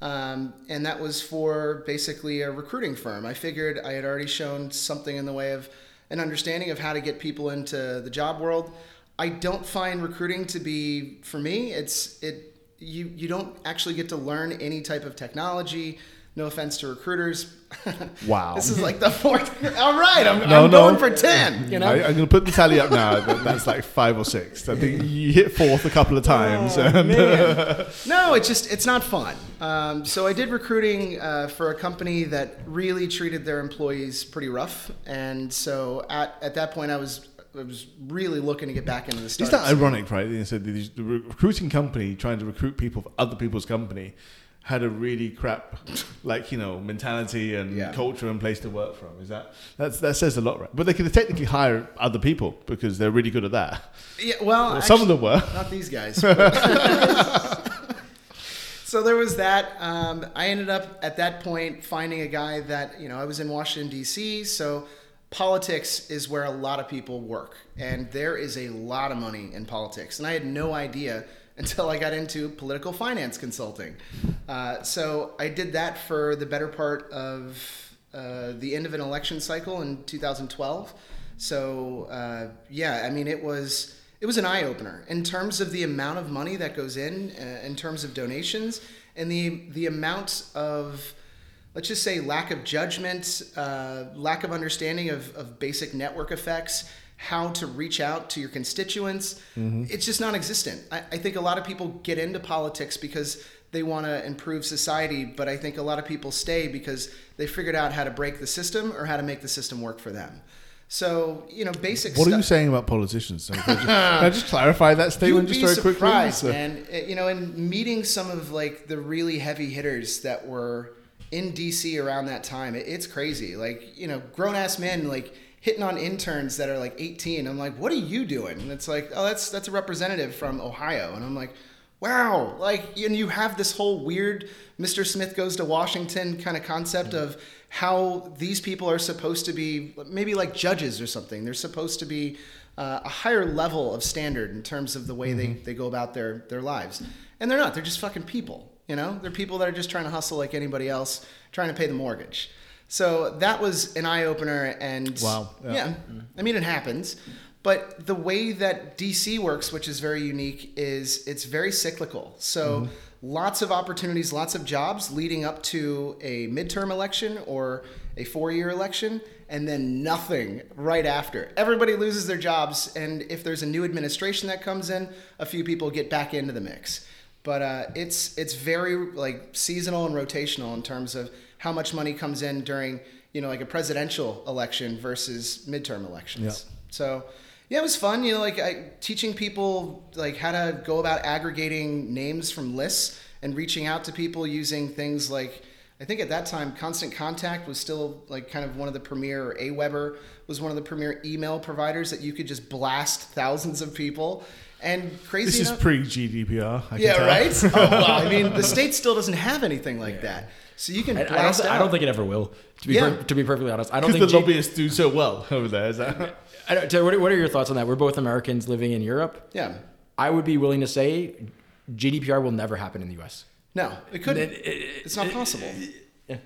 Um, and that was for basically a recruiting firm. I figured I had already shown something in the way of an understanding of how to get people into the job world. I don't find recruiting to be for me. It's it you you don't actually get to learn any type of technology. No offense to recruiters. Wow. this is like the fourth. All right, I'm, No, I'm no. going for ten. You know, I, am going to put the tally up now. That, that's like five or six. I think you hit fourth a couple of times. Oh, no, it's just it's not fun. Um, so I did recruiting uh, for a company that really treated their employees pretty rough, and so at at that point I was I was really looking to get back into the Is startup. that ironic, right? You said the recruiting company trying to recruit people for other people's company had a really crap, like you know, mentality and Yeah. culture and place to work from. Is that that's, that says a lot, right? But they could technically hire other people because they're really good at that. yeah, well, Well, some of them were. Not these guys. so there was that. Um, I ended up at that point finding a guy that, you know, I was in Washington, D.C., so politics is where a lot of people work. And there is a lot of money in politics. And I had no idea until I got into political finance consulting. Uh, so I did that for the better part of uh, the end of an election cycle in 2012. So uh, yeah, I mean it was it was an eye opener in terms of the amount of money that goes in, uh, in terms of donations, and the the amount of let's just say lack of judgment, uh, lack of understanding of, of basic network effects, how to reach out to your constituents. It's just non-existent. I, I think a lot of people get into politics because they want to improve society, but I think a lot of people stay because they figured out how to break the system or how to make the system work for them. So you know, basic. What are you saying about politicians? So can, I just, can I just clarify that statement You'd just very quickly? So- man. Uh, You know, in meeting some of like the really heavy hitters that were in DC around that time, it, it's crazy. Like you know, grown ass men like hitting on interns that are like 18. I'm like, what are you doing? And it's like, oh, that's that's a representative from Ohio, and I'm like. Wow, like and you have this whole weird Mr. Smith goes to Washington kind of concept of how these people are supposed to be maybe like judges or something. They're supposed to be uh, a higher level of standard in terms of the way they, they go about their, their lives. And they're not, they're just fucking people. You know, they're people that are just trying to hustle like anybody else, trying to pay the mortgage. So that was an eye opener. And Wow. Yeah. yeah, I mean, it happens. But the way that DC works, which is very unique, is it's very cyclical. So lots of opportunities, lots of jobs leading up to a midterm election or a four-year election, and then nothing right after. Everybody loses their jobs, and if there's a new administration that comes in, a few people get back into the mix. But uh, it's it's very like seasonal and rotational in terms of how much money comes in during you know like a presidential election versus midterm elections. So yeah, it was fun. You know, like I, teaching people like how to go about aggregating names from lists and reaching out to people using things like I think at that time Constant Contact was still like kind of one of the premier or AWeber was one of the premier email providers that you could just blast thousands of people. And crazy this is pre GDPR. Yeah, right. Oh, wow. I mean, the state still doesn't have anything like that, so you can I, I, don't, blast I don't think it ever will. To be Yeah. per, to be perfectly honest, I don't think the G- lobbyists do so well over there. Is that? I don't, what, are, what are your thoughts on that? We're both Americans living in Europe. Yeah. I would be willing to say GDPR will never happen in the U.S. No, it couldn't. It- it- uh, it's not uh, possible. Uh, yeah.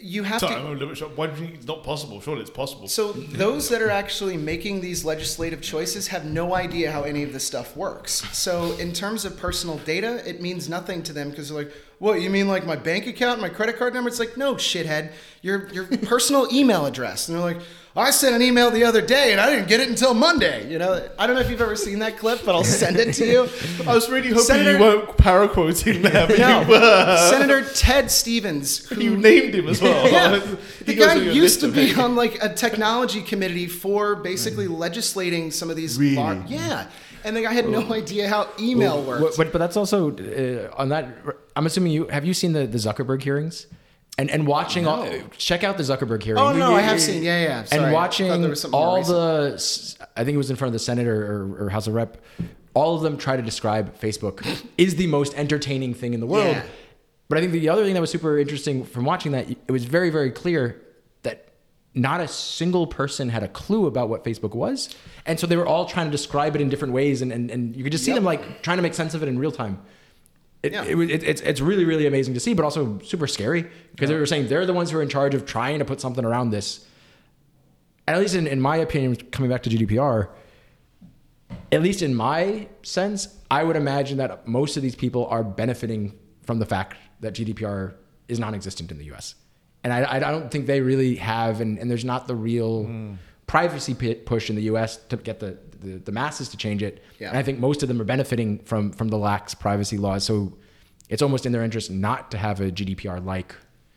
You have Sorry, to. I'm a little bit shocked. Why do you think it's not possible? Surely it's possible. So those that are actually making these legislative choices have no idea how any of this stuff works. So in terms of personal data, it means nothing to them because they're like, "What? You mean like my bank account, my credit card number?" It's like, "No, shithead, your your personal email address." And they're like, "I sent an email the other day and I didn't get it until Monday." You know, I don't know if you've ever seen that clip, but I'll send it to you. I was really hoping Senator- you weren't para quoting there, but No, you were. Senator Ted Stevens, who You named him as well. yeah. He The guy used to be on like a technology committee for basically legislating some of these. Really? lar- yeah. And the guy had no idea how email But, worked. but, but that's also uh, on that. I'm assuming you have you seen the, the Zuckerberg hearings, and and watching all check out the Zuckerberg hearing. Oh, no, I have seen. Yeah, yeah. Sorry. And watching there was something more all the, s- I think it was in front of the Senate or, or, or House of Rep. All of them try to describe Facebook is the most entertaining thing in the world. Yeah. But I think the other thing that was super interesting from watching that, it was very, very clear that not a single person had a clue about what Facebook was. And so they were all trying to describe it in different ways. And, and, and you could just see Yep. them like trying to make sense of it in real time. It, Yeah. it, it, it's, it's really, really amazing to see, but also super scary because they were saying they're the ones who are in charge of trying to put something around this. And at least in, in my opinion, coming back to GDPR, at least in my sense, I would imagine that most of these people are benefiting from the fact that GDPR is non-existent in the U.S. And I, I don't think they really have, and, and there's not the real Hmm. privacy push in the U.S. to get the, the, the masses to change it. Yeah. And I think most of them are benefiting from from the lax privacy laws. So it's almost in their interest not to have a GDPR like.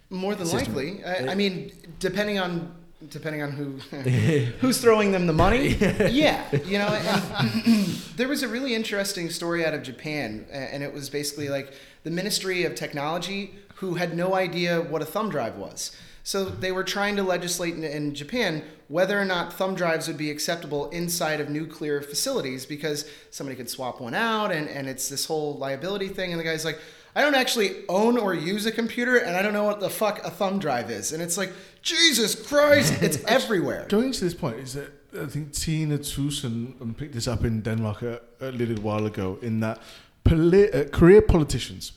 More than system. likely. I, I mean, depending on depending on who who's throwing them the money. yeah, you know. And there was a really interesting story out of Japan, and it was basically like the Ministry of Technology who had no idea what a thumb drive was. So they were trying to legislate in, in Japan whether or not thumb drives would be acceptable inside of nuclear facilities because somebody could swap one out and, and it's this whole liability thing. And the guy's like, I don't actually own or use a computer and I don't know what the fuck a thumb drive is. And it's like, Jesus Christ, it's everywhere. Going to this point is that I think Tina Tusen picked this up in Denmark a, a little while ago. In that poli- uh, career politicians,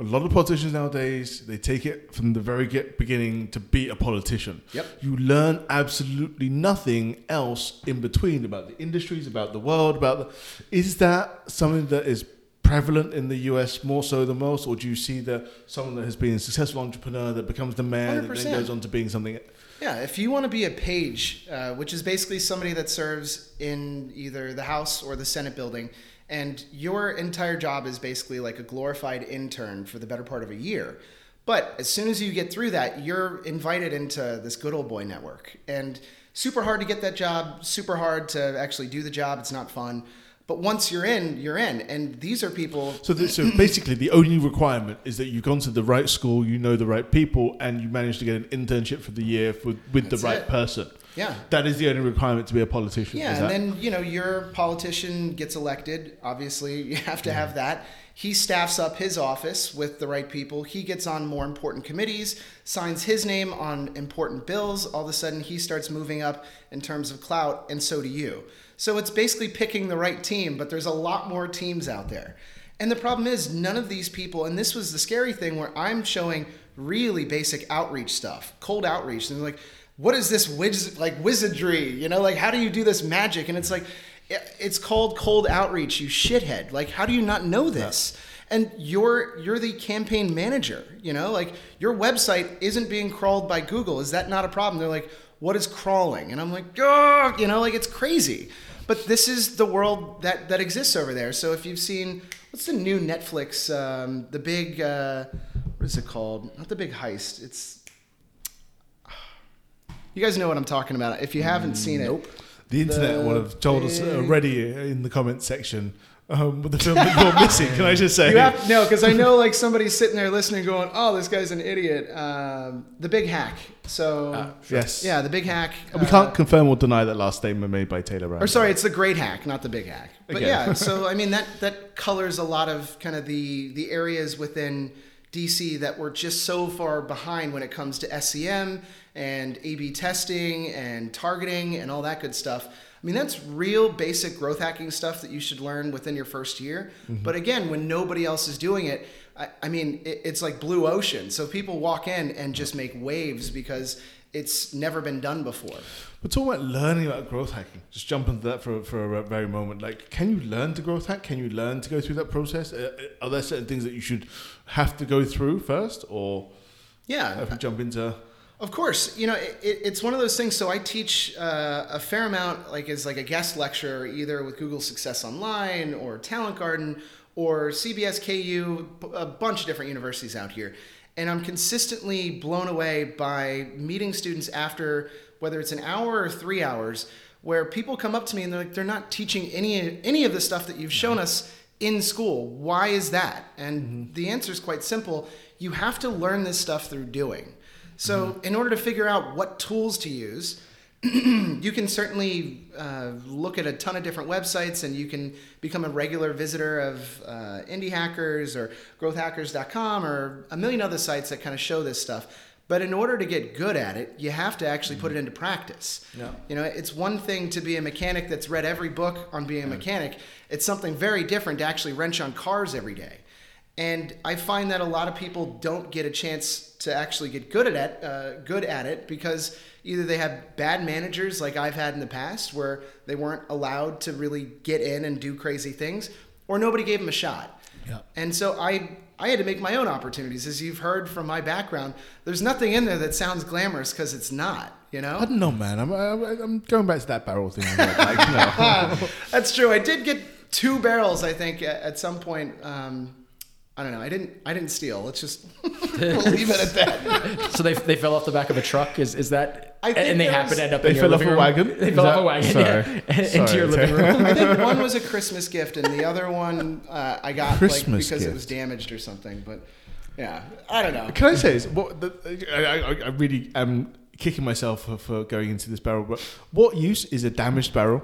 a lot of politicians nowadays they take it from the very get beginning to be a politician. Yep. You learn absolutely nothing else in between about the industries, about the world, about the. Is that something that is prevalent in the US more so than most, or do you see that someone that has been a successful entrepreneur that becomes the mayor that then goes on to being something Yeah, if you want to be a page, uh, which is basically somebody that serves in either the House or the Senate building, and your entire job is basically like a glorified intern for the better part of a year. But as soon as you get through that, you're invited into this good old boy network. And super hard to get that job, super hard to actually do the job. It's not fun. But once you're in, you're in. And these are people So, th- so basically, the only requirement is that you've gone to the right school, you know the right people, and you managed to get an internship for the year for, with That's the right it. person. Yeah. That is the only requirement to be a politician. Yeah, and that? then you know your politician gets elected. Obviously, you have to have that. He staffs up his office with the right people. He gets on more important committees, signs his name on important bills. All of a sudden, he starts moving up in terms of clout, and so do you. So it's basically picking the right team, but there's a lot more teams out there. And the problem is, none of these people, and this was the scary thing where I'm showing really basic outreach stuff, cold outreach, and they're like, what is this wiz- like wizardry? You know, like how do you do this magic? And it's like, it's called cold outreach, you shithead. Like, how do you not know this? And you're you're the campaign manager. You know, like your website isn't being crawled by Google. Is that not a problem? They're like, what is crawling? And I'm like, oh, you know, like it's crazy. But this is the world that that exists over there. So if you've seen what's the new Netflix, um, the big, uh, what is it called? Not the big heist. It's you guys know what I'm talking about. If you haven't seen it, the internet the would have told us already in the comment section um, with the film that you're missing. Can I just say? you have no, because I know like somebody's sitting there listening, going, "Oh, this guy's an idiot." Um, the Big Hack. So yes. yeah, the Big Hack. We uh, can't confirm or deny that last statement made by Taylor Brown. Or sorry, it's the Great Hack, not the Big Hack. But Okay. yeah, so I mean that that colors a lot of kind of the the areas within DC that were just so far behind when it comes to SEM and A/B testing and targeting and all that good stuff. I mean that's real basic growth hacking stuff that you should learn within your first year. But again, when nobody else is doing it, I, I mean it, it's like blue ocean. So people walk in and just make waves because it's never been done before. But talking about learning about growth hacking, just jump into that for, for a very moment. Like, can you learn to growth hack? Can you learn to go through that process? Uh, uh, are there certain things that you should have to go through first, or Yeah, if we jump into? Of course, you know it, it- it's one of those things. So I teach uh, a fair amount, like as like a guest lecturer, either with Google Success Online or Talent Garden or CBS KU, a bunch of different universities out here, and I'm consistently blown away by meeting students after whether it's an hour or three hours, where people come up to me and they're like, they're not teaching any any of the stuff that you've shown us in school. Why is that? And the answer is quite simple. You have to learn this stuff through doing. So, in order to figure out what tools to use, you can certainly uh, look at a ton of different websites and you can become a regular visitor of uh, Indie Hackers or growthhackers.com or a million other sites that kind of show this stuff. But in order to get good at it, you have to actually put it into practice. Yeah. You know, it's one thing to be a mechanic that's read every book on being a mechanic. It's something very different to actually wrench on cars every day. And I find that a lot of people don't get a chance to actually get good at it, uh, good at it because either they have bad managers like I've had in the past where they weren't allowed to really get in and do crazy things, or nobody gave them a shot. Yeah. And so I I had to make my own opportunities. As you've heard from my background, there's nothing in there that sounds glamorous because it's not. You know. I don't know, man. I'm, I'm, going back to that barrel thing. Like, know. That's true. I did get two barrels, I think, at, at some point. Um, I don't know. I didn't. I didn't steal. Let's just we'll leave it at that. So they, they fell off the back of a truck. Is is that? I think and they there happen to end up They in your fell off living a room? wagon? They Is fell off that- a wagon. sorry. Yeah, into Sorry, your living room. I think one was a Christmas gift, and the other one uh, I got like, Christmas because it gift. was damaged or something. But yeah, I don't know. Can I say this? What the, I, I, I really am kicking myself for, for going into this barrel, but what use is a damaged barrel?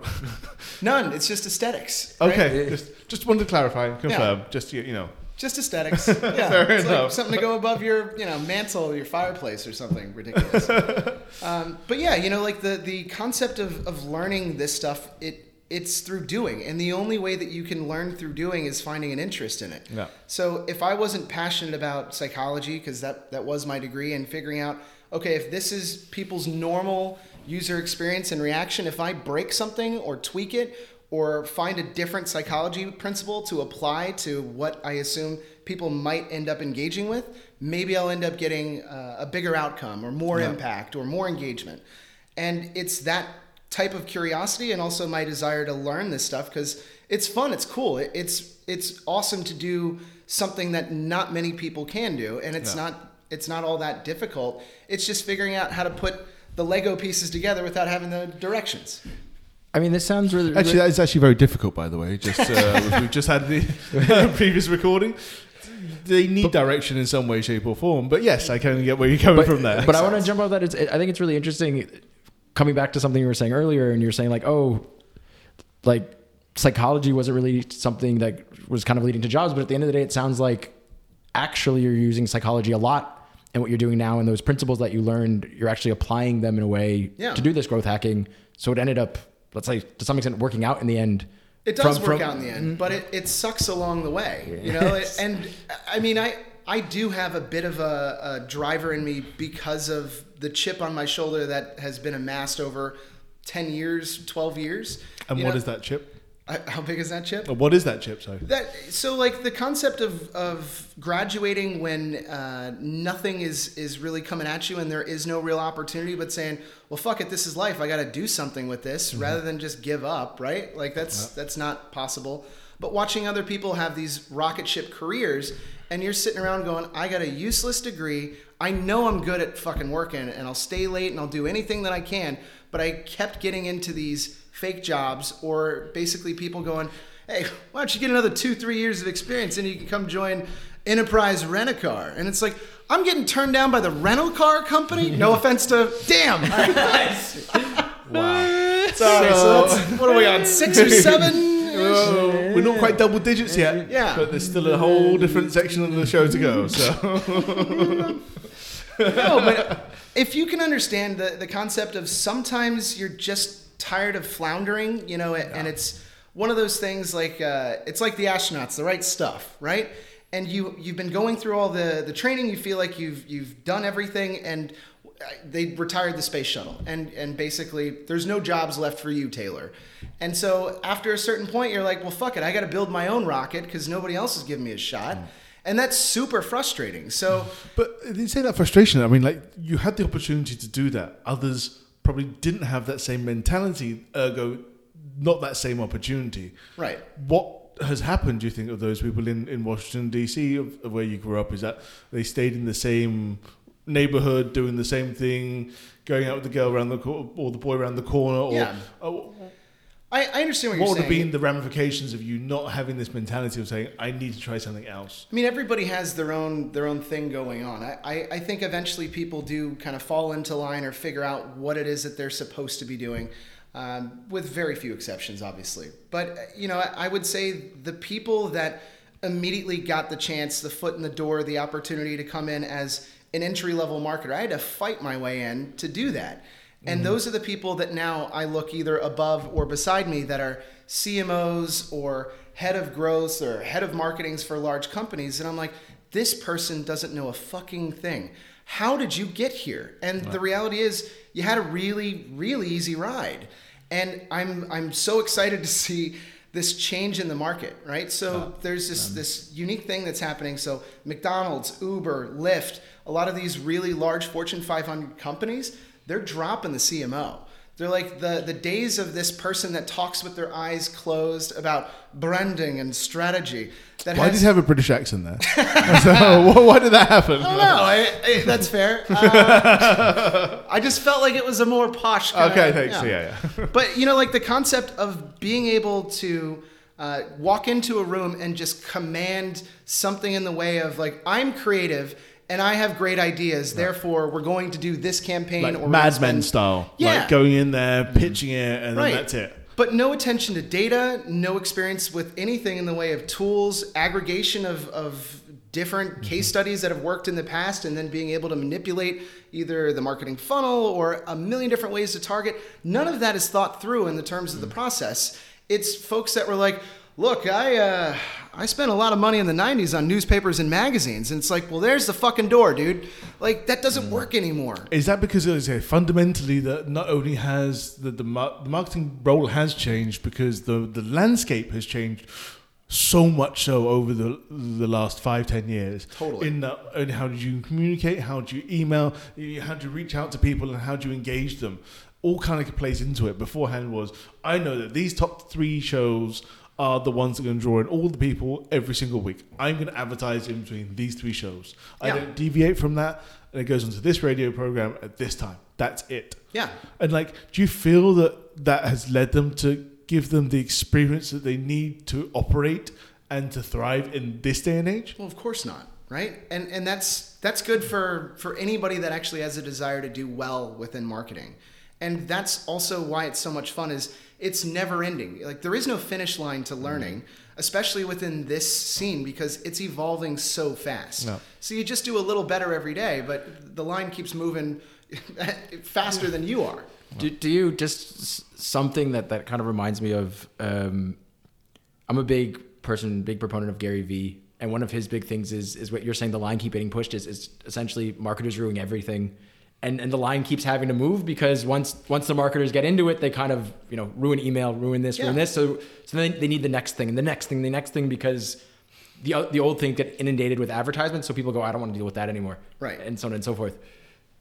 None. It's just aesthetics. right? okay, just just wanted to clarify and confirm. Just you you know. Just aesthetics. Yeah, Fair it's like something to go above your, you know, mantle, your fireplace, or something ridiculous. um, but yeah, you know, like the the concept of of learning this stuff, it it's through doing, and the only way that you can learn through doing is finding an interest in it. Yeah. So if I wasn't passionate about psychology, because that that was my degree, and figuring out, okay, if this is people's normal user experience and reaction, if I break something or tweak it or find a different psychology principle to apply to what I assume people might end up engaging with, maybe I'll end up getting uh, a bigger outcome or more Yeah. impact or more engagement. And it's that type of curiosity and also my desire to learn this stuff because it's fun, it's cool, it's it's awesome to do something that not many people can do, and it's Yeah. not it's not all that difficult. It's just figuring out how to put the Lego pieces together without having the directions. I mean, this sounds really. Actually, that is actually very difficult, by the way. Just uh, we just had the previous recording. They need direction in some way, shape, or form. But yes, I can get where you're coming but, from there. But I want to jump off that. It's, I think it's really interesting. Coming back to something you were saying earlier, and you're saying like, oh, like psychology wasn't really something that was kind of leading to jobs. But at the end of the day, it sounds like actually you're using psychology a lot, and what you're doing now, and those principles that you learned, you're actually applying them in a way Yeah. to do this growth hacking. So it ended up, let's say, to some extent, working out in the end. It does From- work from- out in the end, but it, it sucks along the way, you know. It- and I mean, I I do have a bit of a, a driver in me because of the chip on my shoulder that has been amassed over ten years, twelve years. and You what know, is that chip? I- How big is that chip? What is that chip? Sorry. That so like the concept of of graduating when uh, nothing is is really coming at you and there is no real opportunity, but saying, well, fuck it, this is life. I got to do something with this rather than just give up, right? Like that's that's not possible. But watching other people have these rocket ship careers, and you're sitting around going, I got a useless degree. I know I'm good at fucking working, and I'll stay late and I'll do anything that I can. But I kept getting into these fake jobs, or basically people going, hey, why don't you get another two, three years of experience and you can come join Enterprise Rent a Car? And it's like, I'm getting turned down by the rental car company? No offense to, damn. Wow. Sorry, so that's, what are we on, six or seven? We're not quite double digits yet. Yeah. But there's still a whole different section of the show to go. So no, but if you can understand the, the concept of sometimes you're just tired of floundering, you know, and it's one of those things like uh, it's like the astronauts, the right stuff, right? And you you've been going through all the the training, you feel like you've you've done everything, and they retired the space shuttle, and and basically there's no jobs left for you, Taylor. And so after a certain point, you're like, well, fuck it, I got to build my own rocket because nobody else is giving me a shot. And that's super frustrating. So, But you say that frustration. I mean, like you had the opportunity to do that. Others probably didn't have that same mentality. Ergo, not that same opportunity. right. What has happened? Do you think of those people in, in Washington D.C. Of, of where you grew up? Is that they stayed in the same neighborhood, doing the same thing, going out with the girl around the corner or the boy around the corner? Or, Yeah. or I, I understand what, what you're would have been the ramifications of you not having this mentality of saying, "I need to try something else"? I mean, everybody has their own their own thing going on. I, I, I think eventually people do kind of fall into line or figure out what it is that they're supposed to be doing, um, with very few exceptions, obviously. But uh, you know, I, I would say the people that immediately got the chance, the foot in the door, the opportunity to come in as an entry level marketer, I had to fight my way in to do that. And mm. those are the people that now I look either above or beside me that are CMOs or head of growth or head of marketings for large companies. And I'm like, this person doesn't know a fucking thing. How did you get here? And the reality is, you had a really, really easy ride. And I'm, I'm so excited to see this change in the market, right? So there's this this unique thing that's happening. So McDonald's, Uber, Lyft, a lot of these really large Fortune 500 companies, they're dropping the CMO. They're like the the days of this person that talks with their eyes closed about branding and strategy. That Why has, did you have a British accent there? so, why- why did that happen? I don't know. I, I, that's fair. Uh, I just felt like it was a more posh. Kinda, Okay, thanks. Yeah, yeah. but you know, like the concept of being able to uh, walk into a room and just command something in the way of like, I'm creative and I have great ideas. Therefore, we're going to do this campaign like or Mad Men style. Yeah. Like going in there, pitching it, and then that's it. But no attention to data, no experience with anything in the way of tools, aggregation of, of different Mm-hmm. case studies that have worked in the past, and then being able to manipulate either the marketing funnel or a million different ways to target. None of that is thought through in the terms of the process. It's folks that were like, look, I, uh, I spent a lot of money in the 90s on newspapers and magazines. And it's like, well, there's the fucking door, dude. Like, that doesn't work anymore. Is that because it's uh, fundamentally that not only has the the, mar- the marketing role has changed because the the landscape has changed so much so over the the last five ten years. Totally. In that, in how do you communicate? How do you email? How do you reach out to people and how do you engage them? All kind of plays into it. Beforehand was I know that these top three shows are the ones that are going to draw in all the people every single week. I'm going to advertise in between these three shows. I Yeah. don't deviate from that, and it goes onto this radio program at this time. That's it. Yeah. And like, do you feel that that has led them to give them the experience that they need to operate and to thrive in this day and age? Well, of course not, right? And and that's that's good for for anybody that actually has a desire to do well within marketing. And that's also why it's so much fun is it's never ending. Like there is no finish line to learning, especially within this scene because it's evolving so fast. No. So you just do a little better every day, but the line keeps moving faster than you are. Do, do you just something that that kind of reminds me of? Um, I'm a big person, big proponent of Gary Vee, and one of his big things is is what you're saying. The line keep getting pushed is is essentially marketers ruining everything, and and the line keeps having to move because once once the marketers get into it, they kind of you know ruin email, ruin this, ruin this. So so then they need the next thing and the next thing, the next thing because. The, the old thing get inundated with advertisements, so people go, I don't want to deal with that anymore, Right. And so on and so forth.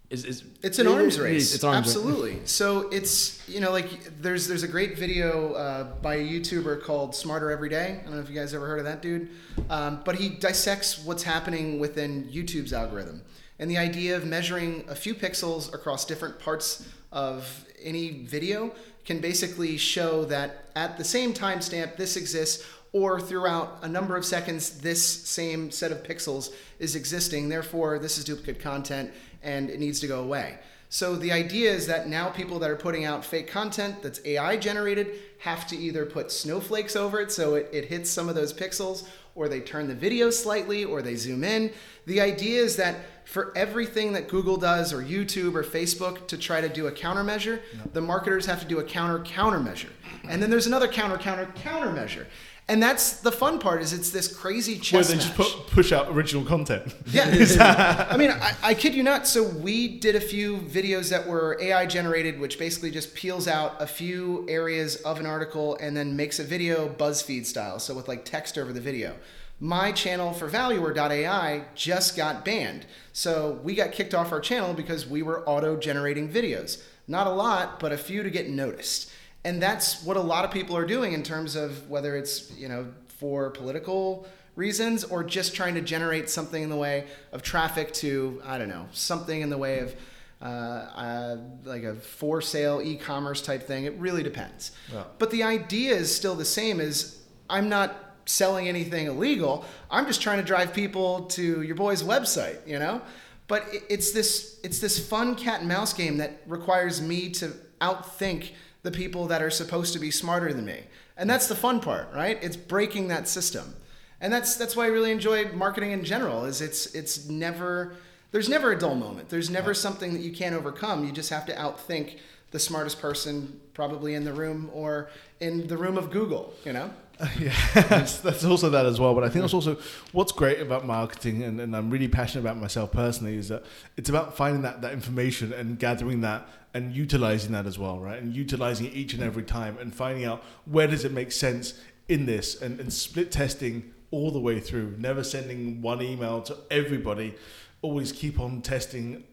Is, is It's an arms race. It's an arms race. Absolutely. So it's you know like there's there's a great video uh, by a YouTuber called Smarter Every Day. I don't know if you guys ever heard of that dude, um, but he dissects what's happening within YouTube's algorithm and the idea of measuring a few pixels across different parts of any video can basically show that at the same timestamp this exists or throughout a number of seconds this same set of pixels is existing. Therefore this is duplicate content and it needs to go away. So the idea is that now people that are putting out fake content that's ai generated have to either put snowflakes over it so it, it hits some of those pixels or they turn the video slightly or they zoom in the idea is that for everything that Google does or YouTube or Facebook to try to do a countermeasure, the marketers have to do a counter countermeasure. And then there's another counter counter countermeasure. And that's the fun part is it's this crazy Where chess they match. just put, push out original content. Yeah. I mean, I, I kid you not. So we did a few videos that were AI generated, which basically just peels out a few areas of an article and then makes a video BuzzFeed style. So with like text over the video. My channel for Valuer.ai just got banned. So we got kicked off our channel because we were auto generating videos. Not a lot, but a few to get noticed. And that's what a lot of people are doing in terms of whether it's, you know, for political reasons or just trying to generate something in the way of traffic to, I don't know, something in the way of uh, uh, like a for sale e-commerce type thing. It really depends. Yeah. But the idea is still the same is I'm not selling anything illegal. I'm just trying to drive people to your boy's website, you know? But it's this it's this fun cat and mouse game that requires me to outthink the people that are supposed to be smarter than me. And that's the fun part, right? It's breaking that system. And that's that's why I really enjoy marketing in general is it's it's never there's never a dull moment. There's never something that you can't overcome. You just have to outthink the smartest person probably in the room or in the room of Google, you know? yeah, that's, that's also that as well. But I think that's also what's great about marketing, and, and I'm really passionate about myself personally, is that it's about finding that, that information and gathering that and utilizing that as well, right? And utilizing it each and every time and finding out where does it make sense in this and, and split testing all the way through, never sending one email to everybody, always keep on testing,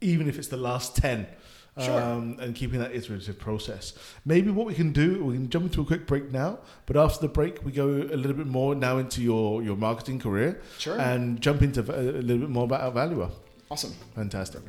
even if it's the last 10. Sure. Um, and keeping that iterative process. Maybe what we can do, we can jump into a quick break now, but after the break, we go a little bit more now into your, your marketing career Sure. and jump into a a little bit more about our Valuer. Awesome. Fantastic.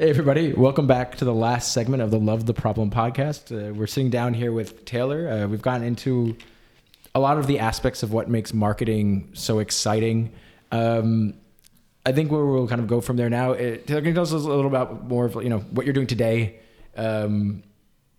Hey, everybody. Welcome back to the last segment of the Love the Problem podcast. Uh, we're sitting down here with Taylor. Uh, we've gotten into a lot of the aspects of what makes marketing so exciting. Um, I think where we'll kind of go from there now, it, Taylor, can you tell us a little about more of you know what you're doing today? Um,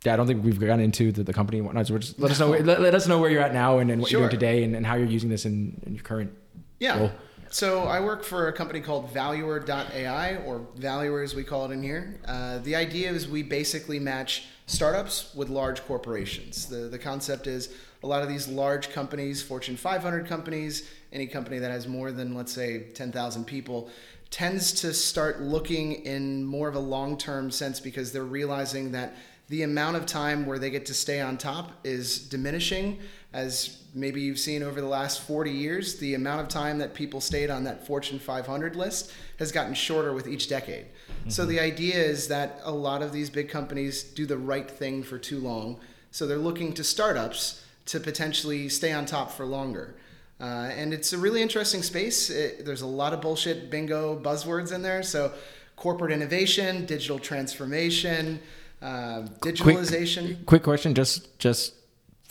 yeah, I don't think we've gotten into the, the company and whatnot. So we're just, let us know let, let us know where you're at now and, and what you're doing today and, and how you're using this in, in your current Yeah. role. So I work for a company called Valuer.ai, or Valuer as we call it in here. Uh, the idea is we basically match startups with large corporations. The, the concept is a lot of these large companies, Fortune 500 companies, any company that has more than, let's say, 10,000 people, tends to start looking in more of a long term sense because they're realizing that the amount of time where they get to stay on top is diminishing as maybe you've seen over the last 40 years the amount of time that people stayed on that fortune 500 list has gotten shorter with each decade so the idea is that a lot of these big companies do the right thing for too long so they're looking to startups to potentially stay on top for longer uh, and it's a really interesting space. It, there's a lot of bullshit bingo buzzwords in there. So, corporate innovation, digital transformation, uh, digitalization. Quick question, just just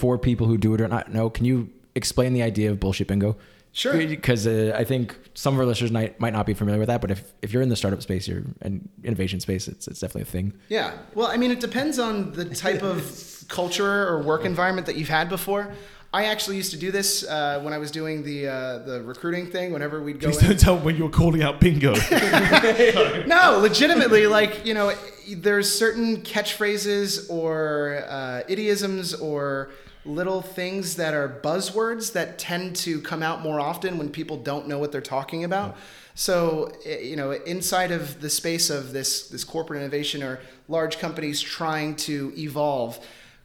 for people who do it or not know, can you explain the idea of bullshit bingo? Sure. Because uh, I think some of our listeners might, might not be familiar with that, but if, if you're in the startup space you're, and innovation space, it's, it's definitely a thing. Yeah. Well, I mean, it depends on the type of culture or work environment that you've had before. I actually used to do this uh, when I was doing the uh, the recruiting thing. Whenever we'd go Please in, don't tell me when you were calling out bingo. no, legitimately, like you know, there's certain catchphrases or uh, idioms or little things that are buzzwords that tend to come out more often when people don't know what they're talking about. So, eh, you know, inside of the space of this this corporate innovation or large companies trying to evolve,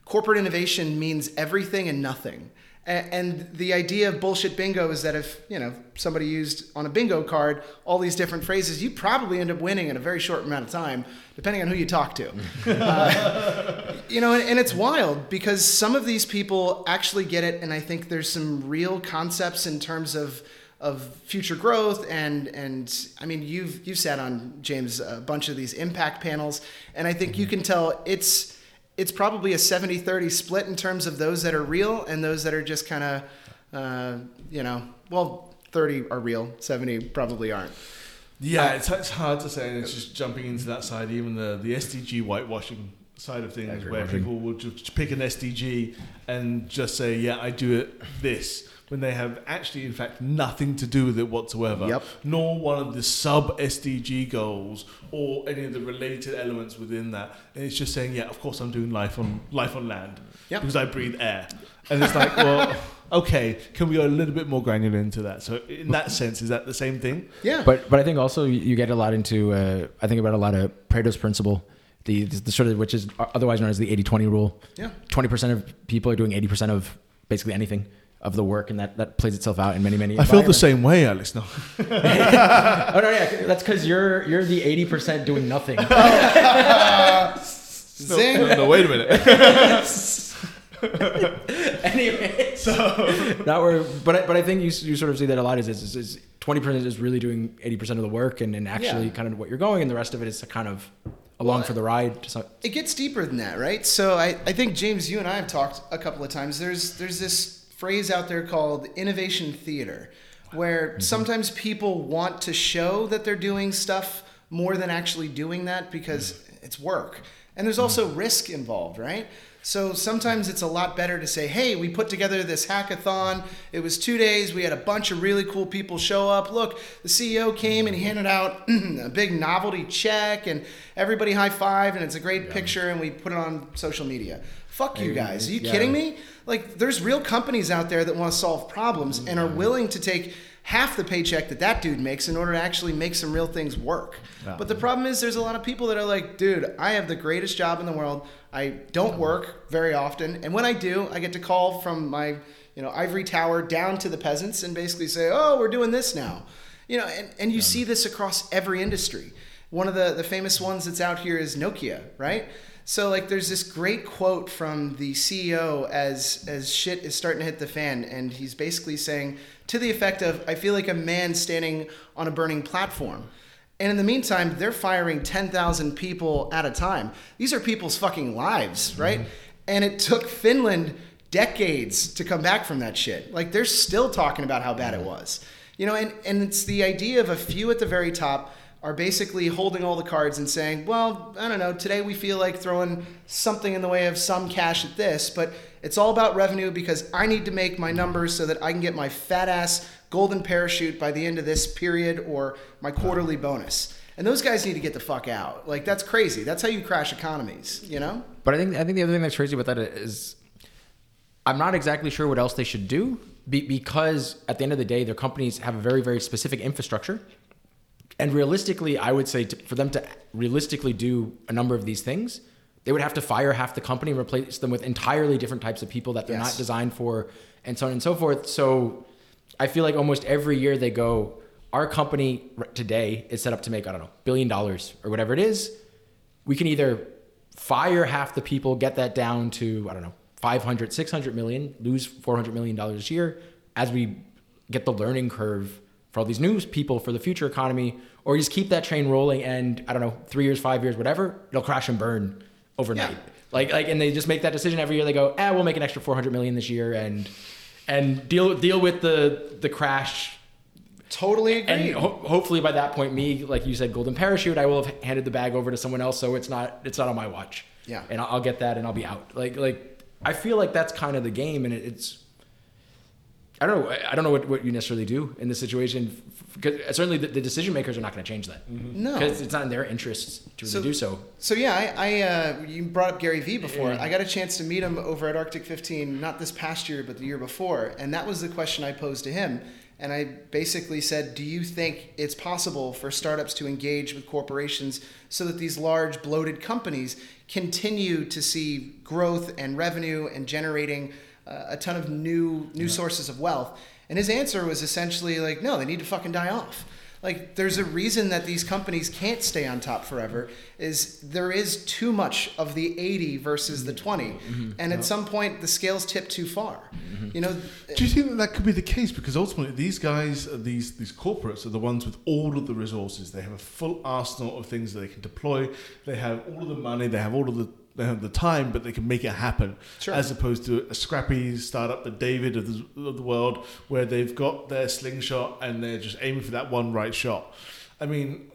corporate innovation means everything and nothing. And the idea of bullshit bingo is that if you know somebody used on a bingo card all these different phrases, you probably end up winning in a very short amount of time, depending on who you talk to. Uh, you know, and, and it's wild because some of these people actually get it, and I think there's some real concepts in terms of of future growth and and I mean you've you've sat on James a bunch of these impact panels, and I think you can tell it's it's probably a 70-30 split in terms of those that are real and those that are just kind of uh, you know well 30 are real 70 probably aren't. Yeah, it's, it's hard to say, and it's just jumping into that side, even the, the SDG whitewashing side of things, where people will just pick an SDG and just say, yeah, I do it this, when they have actually, in fact, nothing to do with it whatsoever, Yep. nor one of the sub SDG goals or any of the related elements within that. And it's just saying, yeah, of course I'm doing life on life on land Yep. because I breathe air. And it's like, well, okay, can we go a little bit more granular into that? So, in that sense, is that the same thing? yeah But but I think also you- you get a lot into uh, I think about a lot of Pareto's principle, the, the sort of which is otherwise known as the 80-20 rule. yeah Twenty percent of people are doing eighty percent of basically anything of the work, and that, that plays itself out in many many. I feel the same way, Alex. No. Oh no, yeah, that's because you're you're the eighty percent doing nothing. Oh. zing No, no, wait a minute. anyway, so now we're but I, but I think you you sort of see that a lot is is- is twenty percent is really doing eighty percent of the work and, and actually Yeah. kind of what you're going, and the rest of it is kind of along Well, for the ride. To some, it gets deeper than that, right? So I, I think James, you and I have talked a couple of times. There's there's this phrase out there called innovation theater, where mm-hmm. sometimes people want to show that they're doing stuff more than actually doing that because mm-hmm. it's work. And there's also mm-hmm. risk involved, right? So sometimes it's a lot better to say, hey, we put together this hackathon. It was two days. We had a bunch of really cool people show up. Look, the CEO came and handed out a big novelty check, and everybody high fived, and it's a great picture, and we put it on social media. Fuck you guys. Are you yeah. kidding me? Like, there's real companies out there that want to solve problems and are mm-hmm. willing to take half the paycheck that that dude makes in order to actually make some real things work. Yeah. But the problem is, there's a lot of people that are like, dude, I have the greatest job in the world. I don't work very often, and when I do, I get to call from my you know ivory tower down to the peasants and basically say, oh, we're doing this now. You know, and, and you see this across every industry. One of the, the famous ones that's out here is Nokia, right? So like there's this great quote from the CEO as as shit is starting to hit the fan and he's basically saying to the effect of I feel like a man standing on a burning platform. And in the meantime, they're firing 10,000 people at a time. These are people's fucking lives, mm-hmm. right? And it took Finland decades to come back from that shit. Like they're still talking about how bad it mm-hmm. was. You know, and, and it's the idea of a few at the very top are basically holding all the cards and saying, well, I don't know, today we feel like throwing something in the way of some cash at this, but it's all about revenue because I need to make my numbers so that I can get my fat ass golden parachute by the end of this period or my quarterly bonus. And those guys need to get the fuck out. Like that's crazy. That's how you crash economies, you know? But I think I think the other thing that's crazy about that is I'm not exactly sure what else they should do be, because at the end of the day, their companies have a very very specific infrastructure, and realistically, I would say to, for them to realistically do a number of these things, they would have to fire half the company and replace them with entirely different types of people that they're Yes. not designed for, and so on and so forth. So I feel like almost every year they go, our company today is set up to make I don't know billion dollars or whatever it is. We can either fire half the people, get that down to I don't know 500, 600 million, lose 400 million dollars a year as we get the learning curve for all these new people for the future economy, or you just keep that train rolling and I don't know three years, five years, whatever, it'll crash and burn overnight. Yeah. Like like and they just make that decision every year. They go, ah, we'll make an extra 400 million this year and and deal deal with the the crash Totally agree. and ho- hopefully by that point me like you said golden parachute i will have handed the bag over to someone else so it's not it's not on my watch Yeah. and i'll, I'll get that and i'll be out like like i feel like that's kind of the game and it, it's i don't know I- i don't know what, what you necessarily do in this situation because certainly the, the decision makers are not going to change that No. because it's not in their interests to So- really do so So yeah, I, I uh, you brought up Gary Vee before. I got a chance to meet him over at Arctic 15, not this past year, but the year before, and that was the question I posed to him. And I basically said, "Do you think it's possible for startups to engage with corporations so that these large bloated companies continue to see growth and revenue and generating uh, a ton of new new sources of wealth?" And his answer was essentially like, "No, they need to fucking die off." like there's a reason that these companies can't stay on top forever is there is too much of the 80 versus the 20 and at some point the scales tip too far you know Do you think that that could be the case? Because ultimately, these guys, uh, these these corporates, are the ones with all of the resources. They have a full arsenal of things that they can deploy. They have all of the money. They have all of the they have the time, but they can make it happen. Sure. As opposed to a scrappy startup, the David of the, of the world, where they've got their slingshot and they're just aiming for that one right shot. I mean,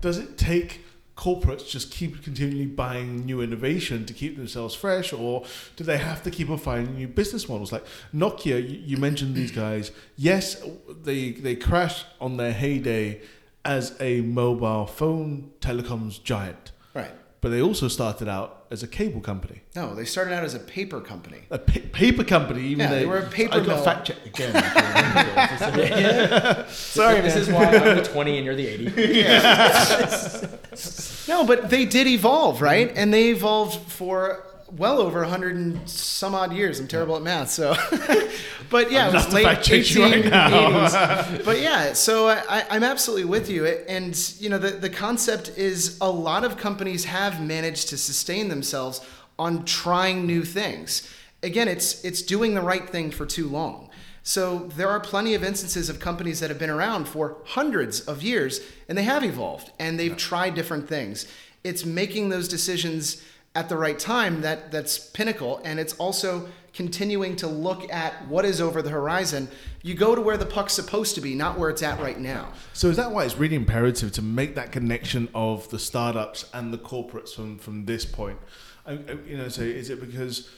does it take corporates just keep continually buying new innovation to keep themselves fresh or do they have to keep on finding new business models like nokia you, you mentioned these guys yes they they crashed on their heyday as a mobile phone telecoms giant right but they also started out as a cable company. No they started out as a paper company. A pa- paper company even Yeah, they, they were a paper I got fact check again sorry this is why i'm the 20 and you're the 80 no but they did evolve right? And they evolved for well over 100 and some odd years. I'm terrible at math so. But yeah it was late fact check you right 1880s but yeah so I, i'm absolutely with you. And you know the, the concept is a lot of companies have managed to sustain themselves on trying new things. Again it's it's doing the right thing for too long. So there are plenty of instances of companies that have been around for hundreds of years and they have evolved and they've tried different things. It's making those decisions at the right time that that's pinnacle and it's also continuing to look at what is over the horizon you go to where the puck's supposed to be not where it's at right now So is that why it's really imperative to make that connection of the startups and the corporates from from this point? I, you know, so is it because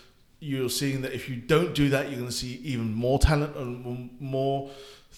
you're seeing that if you don't do that, you're going to see even more talent and more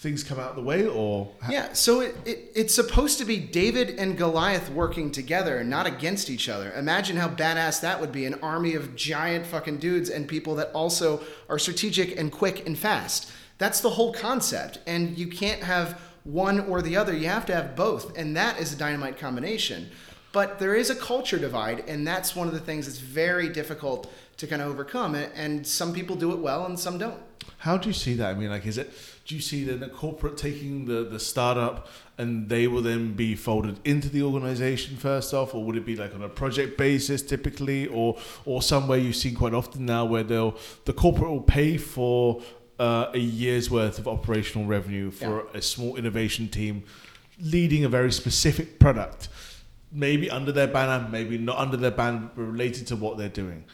things come out of the way, or Yeah, so it, it, it's supposed to be David and Goliath working together, not against each other. Imagine how badass that would be an army of giant fucking dudes and people that also are strategic and quick and fast. That's the whole concept. And you can't have one or the other. You have to have both. And that is a dynamite combination. But there is a culture divide, and that's one of the things that's very difficult to kind of overcome. And some people do it well, and some don't. How do you see that? I mean, like, is it? Do you see then the corporate taking the the startup and they will then be folded into the organization first off, or would it be like on a project basis typically, or or somewhere you've seen quite often now where they'll the corporate will pay for uh, a year's worth of operational revenue for Yeah. a small innovation team leading a very specific product, maybe under their banner, maybe not under their banner, but related to what they're doing.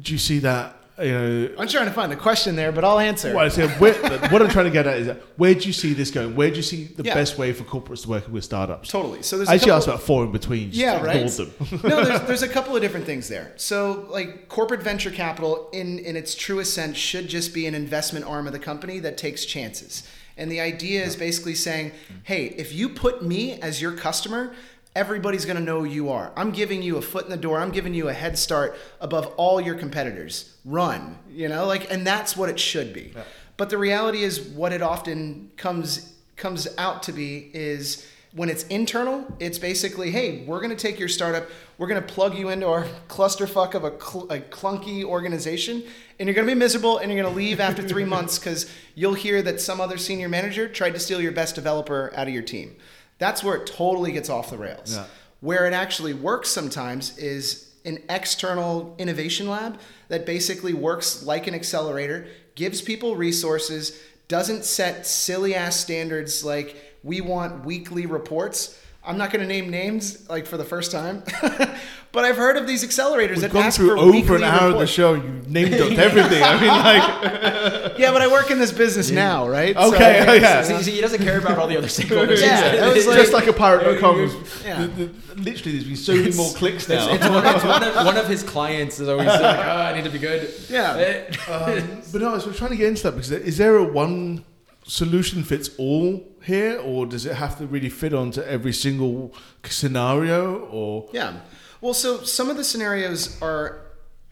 Do you see that? I'm trying to find the question there, but I'll answer. well, say, where, what I'm trying to get at is where do you see this going? Where do you see the Yeah. best way for corporates to work with startups? Totally. So there's I actually couple- asked about four in between. just Yeah, right. them. no, there's, there's a couple of different things there. So, like corporate venture capital, in in its truest sense, should just be an investment arm of the company that takes chances. And the idea is basically saying, hey, if you put me as your customer, everybody's going to know who you are. I'm giving you a foot in the door. I'm giving you a head start above all your competitors. Run, you know, like, and that's what it should be. But the reality is, what it often comes comes out to be is when it's internal, it's basically, hey, we're going to take your startup, we're going to plug you into our clusterfuck of a, cl- a clunky organization, and you're going to be miserable, and you're going to leave after three months because you'll hear that some other senior manager tried to steal your best developer out of your team. That's where it totally gets off the rails. Yeah. Where it actually works sometimes is an external innovation lab that basically works like an accelerator, gives people resources, doesn't set silly ass standards like we want weekly reports. I'm not going to name names like for the first time, but I've heard of these accelerators We've that gone ask through for over weekly an hour of the show. You named dropped everything. I mean, like, Yeah, but I work in this business now, right? Okay, So- yeah. See, see, he doesn't care about all the other stakeholders. Yeah, He's- that was like- just like a pirate.com. was- Yeah. the- the- literally, there's been so many more clicks now. it's, one, it's one, of, one of his clients is always like, oh, I need to be good. Yeah. Um, but no, I was trying to get into that because is there a one solution fits all here, or does it have to really fit onto every single scenario? Or Yeah. Well, so some of the scenarios are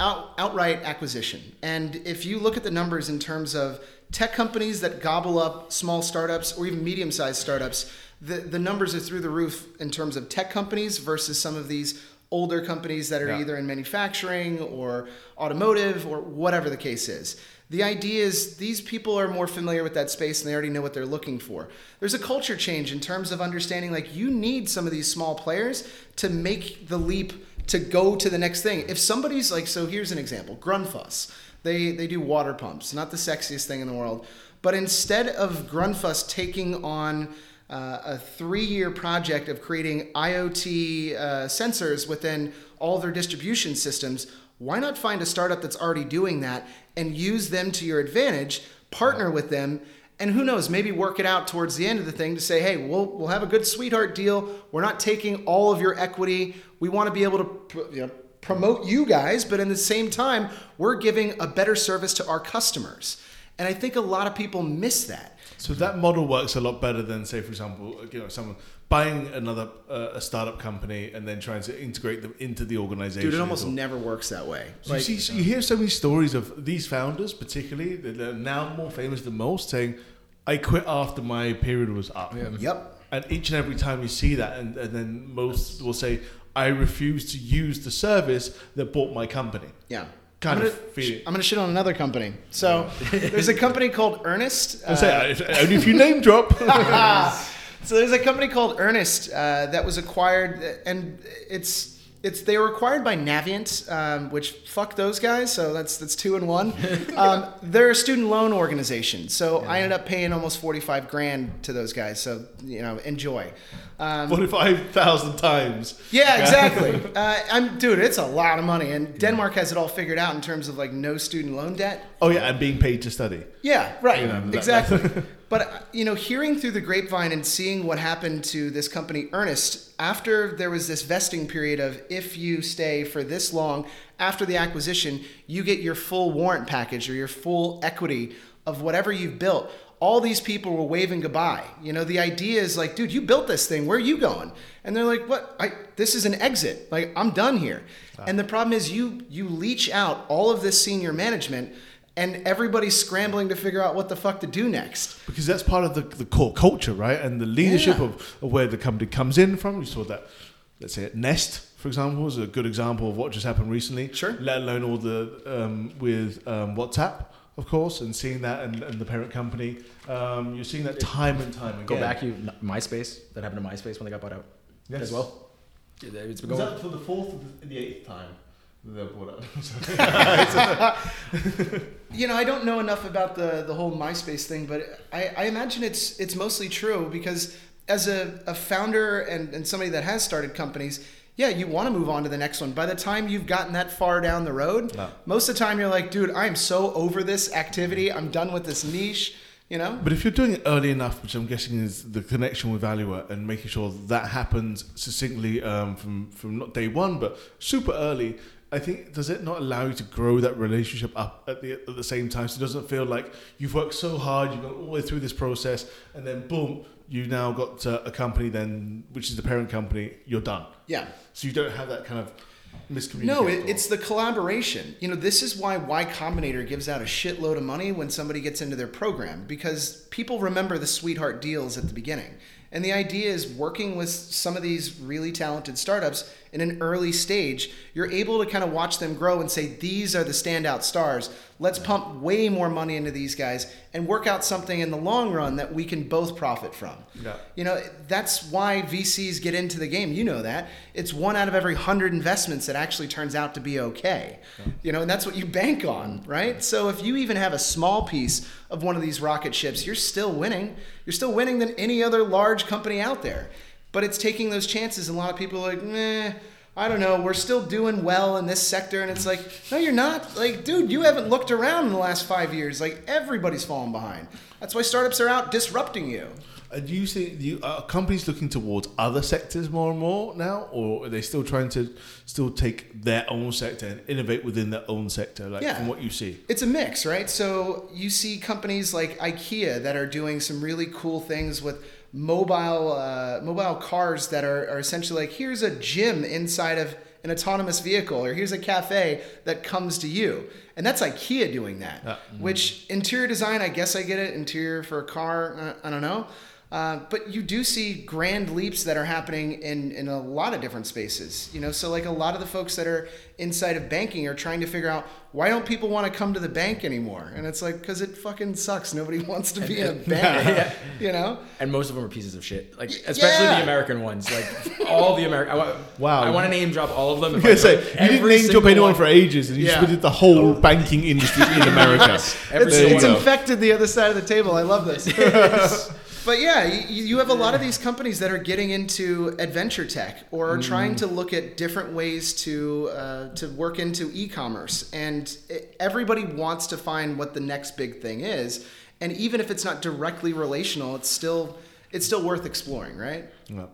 out, outright acquisition. And if you look at the numbers in terms of tech companies that gobble up small startups or even medium sized startups, the, the numbers are through the roof in terms of tech companies versus some of these older companies that are Yeah. either in manufacturing or automotive or whatever the case is. The idea is these people are more familiar with that space and they already know what they're looking for. There's a culture change in terms of understanding like you need some of these small players to make the leap to go to the next thing. If somebody's like, so here's an example Grundfos. They, they do water pumps, not the sexiest thing in the world. But instead of Grundfos taking on uh, a three year project of creating IoT uh, sensors within all their distribution systems, why not find a startup that's already doing that and use them to your advantage, partner with them, and who knows, maybe work it out towards the end of the thing to say, hey, we'll, we'll have a good sweetheart deal. We're not taking all of your equity. We want to be able to you know, promote you guys, but in the same time, we're giving a better service to our customers. And I think a lot of people miss that. So that model works a lot better than, say, for example, you know, someone buying another uh, a startup company and then trying to integrate them into the organization. Dude, it almost never works that way. So you, see, so you hear so many stories of these founders, particularly that are now more famous than most, saying, "I quit after my period was up." Yep. And each and every time you see that, and, and then most will say, "I refuse to use the service that bought my company." Yeah. Kind I'm of gonna, feel it. I'm gonna shit on another company. So there's a company called Earnest. I say, only if you name drop. so there's a company called Earnest uh, that was acquired, and it's it's they were acquired by Navient, um, which fuck those guys. So that's that's two and one. Um, they're a student loan organization, so I ended up paying almost forty five grand to those guys. So you know, enjoy. Um, Forty-five thousand times. yeah, exactly. uh, I'm dude. It's a lot of money, and Denmark has it all figured out in terms of like no student loan debt. Oh yeah, and being paid to study. Yeah, right. You know, that- exactly. but uh, you know, hearing through the grapevine and seeing what happened to this company, Earnest, after there was this vesting period of if you stay for this long after the acquisition, you get your full warrant package or your full equity of whatever you've built. All these people were waving goodbye. You know, the idea is like, dude, you built this thing. Where are you going? And they're like, what? I, this is an exit. Like, I'm done here. And the problem is, you you leach out all of this senior management and everybody's scrambling to figure out what the fuck to do next. because that's part of the, the core culture, right? And the leadership Yeah. of, of where the company comes in from. You saw that, let's say, at Nest, for example, is a good example of what just happened recently. Sure. Let alone all the um, with um, WhatsApp, of course, and seeing that and, and the parent company. Um, you're seeing that time and time again. Go back, you MySpace. That happened to MySpace when they got bought out Yes. as well. Yeah, It's been Was going. that for the fourth or the, the eighth time they were brought up? You know, I don't know enough about the the whole MySpace thing, but I, I imagine it's it's mostly true because as a, a founder and, and somebody that has started companies, yeah, you want to move on to the next one. By the time you've gotten that far down the road, Yeah. most of the time you're like, dude, I'm so over this activity. I'm done with this niche. You know? But if you're doing it early enough, which I'm guessing is the connection with Valuer and making sure that happens succinctly um, from from not day one, but super early, I think does it not allow you to grow that relationship up at the at the same time? So it doesn't feel like you've worked so hard, you've gone all the way through this process, and then boom, you now got uh, a company then, which is the parent company. You're done. Yeah. So you don't have that kind of miscommunication. No, it, it's the collaboration. You know, this is why Y Combinator gives out a shitload of money when somebody gets into their program because people remember the sweetheart deals at the beginning. And the idea is working with some of these really talented startups in an early stage, you're able to kind of watch them grow and say, these are the standout stars. Let's pump way more money into these guys and work out something in the long run that we can both profit from. Yeah. You know, that's why VCs get into the game. You know that. It's one out of every hundred investments that actually turns out to be okay. You know, and that's what you bank on, right? So if you even have a small piece of one of these rocket ships, you're still winning. You're still winning than any other large company out there. But it's taking those chances. And a lot of people are like, meh. I don't know. We're still doing well in this sector, and it's like, no, you're not. Like, dude, you haven't looked around in the last five years. Like, everybody's fallen behind. That's why startups are out disrupting you. Uh, do you think you are companies looking towards other sectors more and more now, or are they still trying to still take their own sector and innovate within their own sector? Like Yeah. from what you see, It's a mix, right? So you see companies like IKEA that are doing some really cool things with mobile uh, mobile cars that are, are essentially like here's a gym inside of an autonomous vehicle, or here's a cafe that comes to you, and that's IKEA doing that. Yeah. Which interior design, I guess I get it. Interior for a car, uh, I don't know. Uh, but you do see grand leaps that are happening in, in a lot of different spaces. You know, so like a lot of the folks that are inside of banking are trying to figure out why don't people want to come to the bank anymore? And it's like because it fucking sucks. Nobody wants to be in a bank. You know. And most of them are pieces of shit. Like especially Yeah. the American ones. Like all the American. Wa- Wow. I want to name drop all of them. I If was say you didn't name drop anyone one. for ages, and you Yeah. just did the whole banking industry in America. It's, it's infected the other side of the table. I love this. But yeah, you, you have a lot of these companies that are getting into adventure tech or are trying to look at different ways to uh, to work into e-commerce, and everybody wants to find what the next big thing is. And even if it's not directly relational, it's still it's still worth exploring, right? Yeah.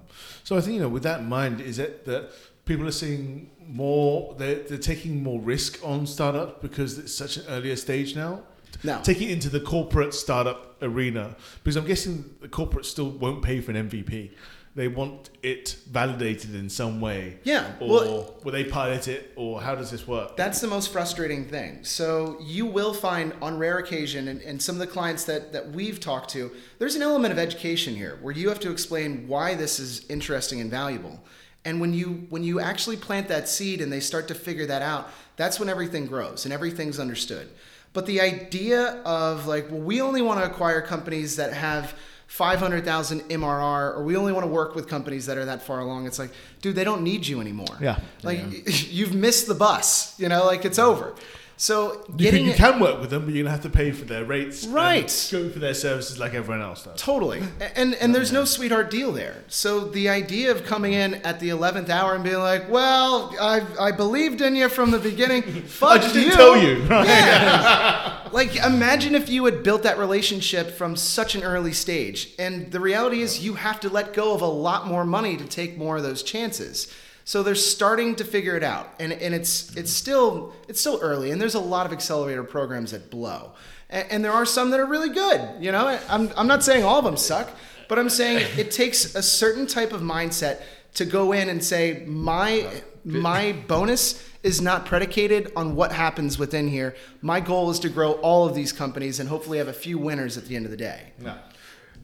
So I think you know, with that in mind, is it that people are seeing more? They're, they're taking more risk on startups because it's such an earlier stage now. No. Taking it into the corporate startup arena because I'm guessing the corporate still won't pay for an MVP. They want it validated in some way. Yeah, Or well- will they pilot it, or how does this work? That's the most frustrating thing. So you will find on rare occasion, and, and some of the clients that, that we've talked to, there's an element of education here where you have to explain why this is interesting and valuable. And when you when you actually plant that seed and they start to figure that out, that's when everything grows and everything's understood. But the idea of like, well, we only want to acquire companies that have 500,000 MRR, or we only want to work with companies that are that far along. It's like, dude, they don't need you anymore. Yeah. Like you've missed the bus, you know, like it's over. So you, can, you can work with them, but you're gonna have to pay for their rates, and Right. Go for their services like everyone else does. Totally. And and there's no sweetheart deal there. So the idea of coming in at the 11th hour and being like, "Well, I I believed in you from the beginning." Fuck I just didn't you. tell you. Right? Yeah. like imagine if you had built that relationship from such an early stage. And the reality is you have to let go of a lot more money to take more of those chances. So they're starting to figure it out. And and it's it's still it's still early and there's a lot of accelerator programs that blow. And, and there are some that are really good, you know? I'm I'm not saying all of them suck, But I'm saying it takes a certain type of mindset to go in and say my my bonus is not predicated on what happens within here. My goal is to grow all of these companies and hopefully have a few winners at the end of the day. No.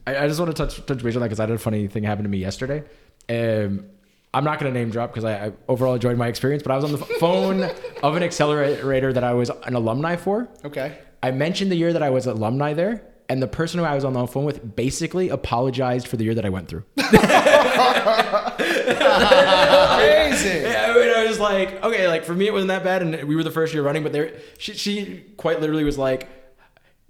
I, I just want to touch touch base on that because I had a funny thing happen to me yesterday. Um, I'm not going to name drop because I, I overall enjoyed my experience, but I was on the f- phone of an accelerator that I was an alumni for. Okay. I mentioned the year that I was alumni there, and the person who I was on the phone with basically apologized for the year that I went through. Crazy. Yeah, I, mean, I was like, okay, like for me it wasn't that bad, and we were the first year running, but there, she, she quite literally was like,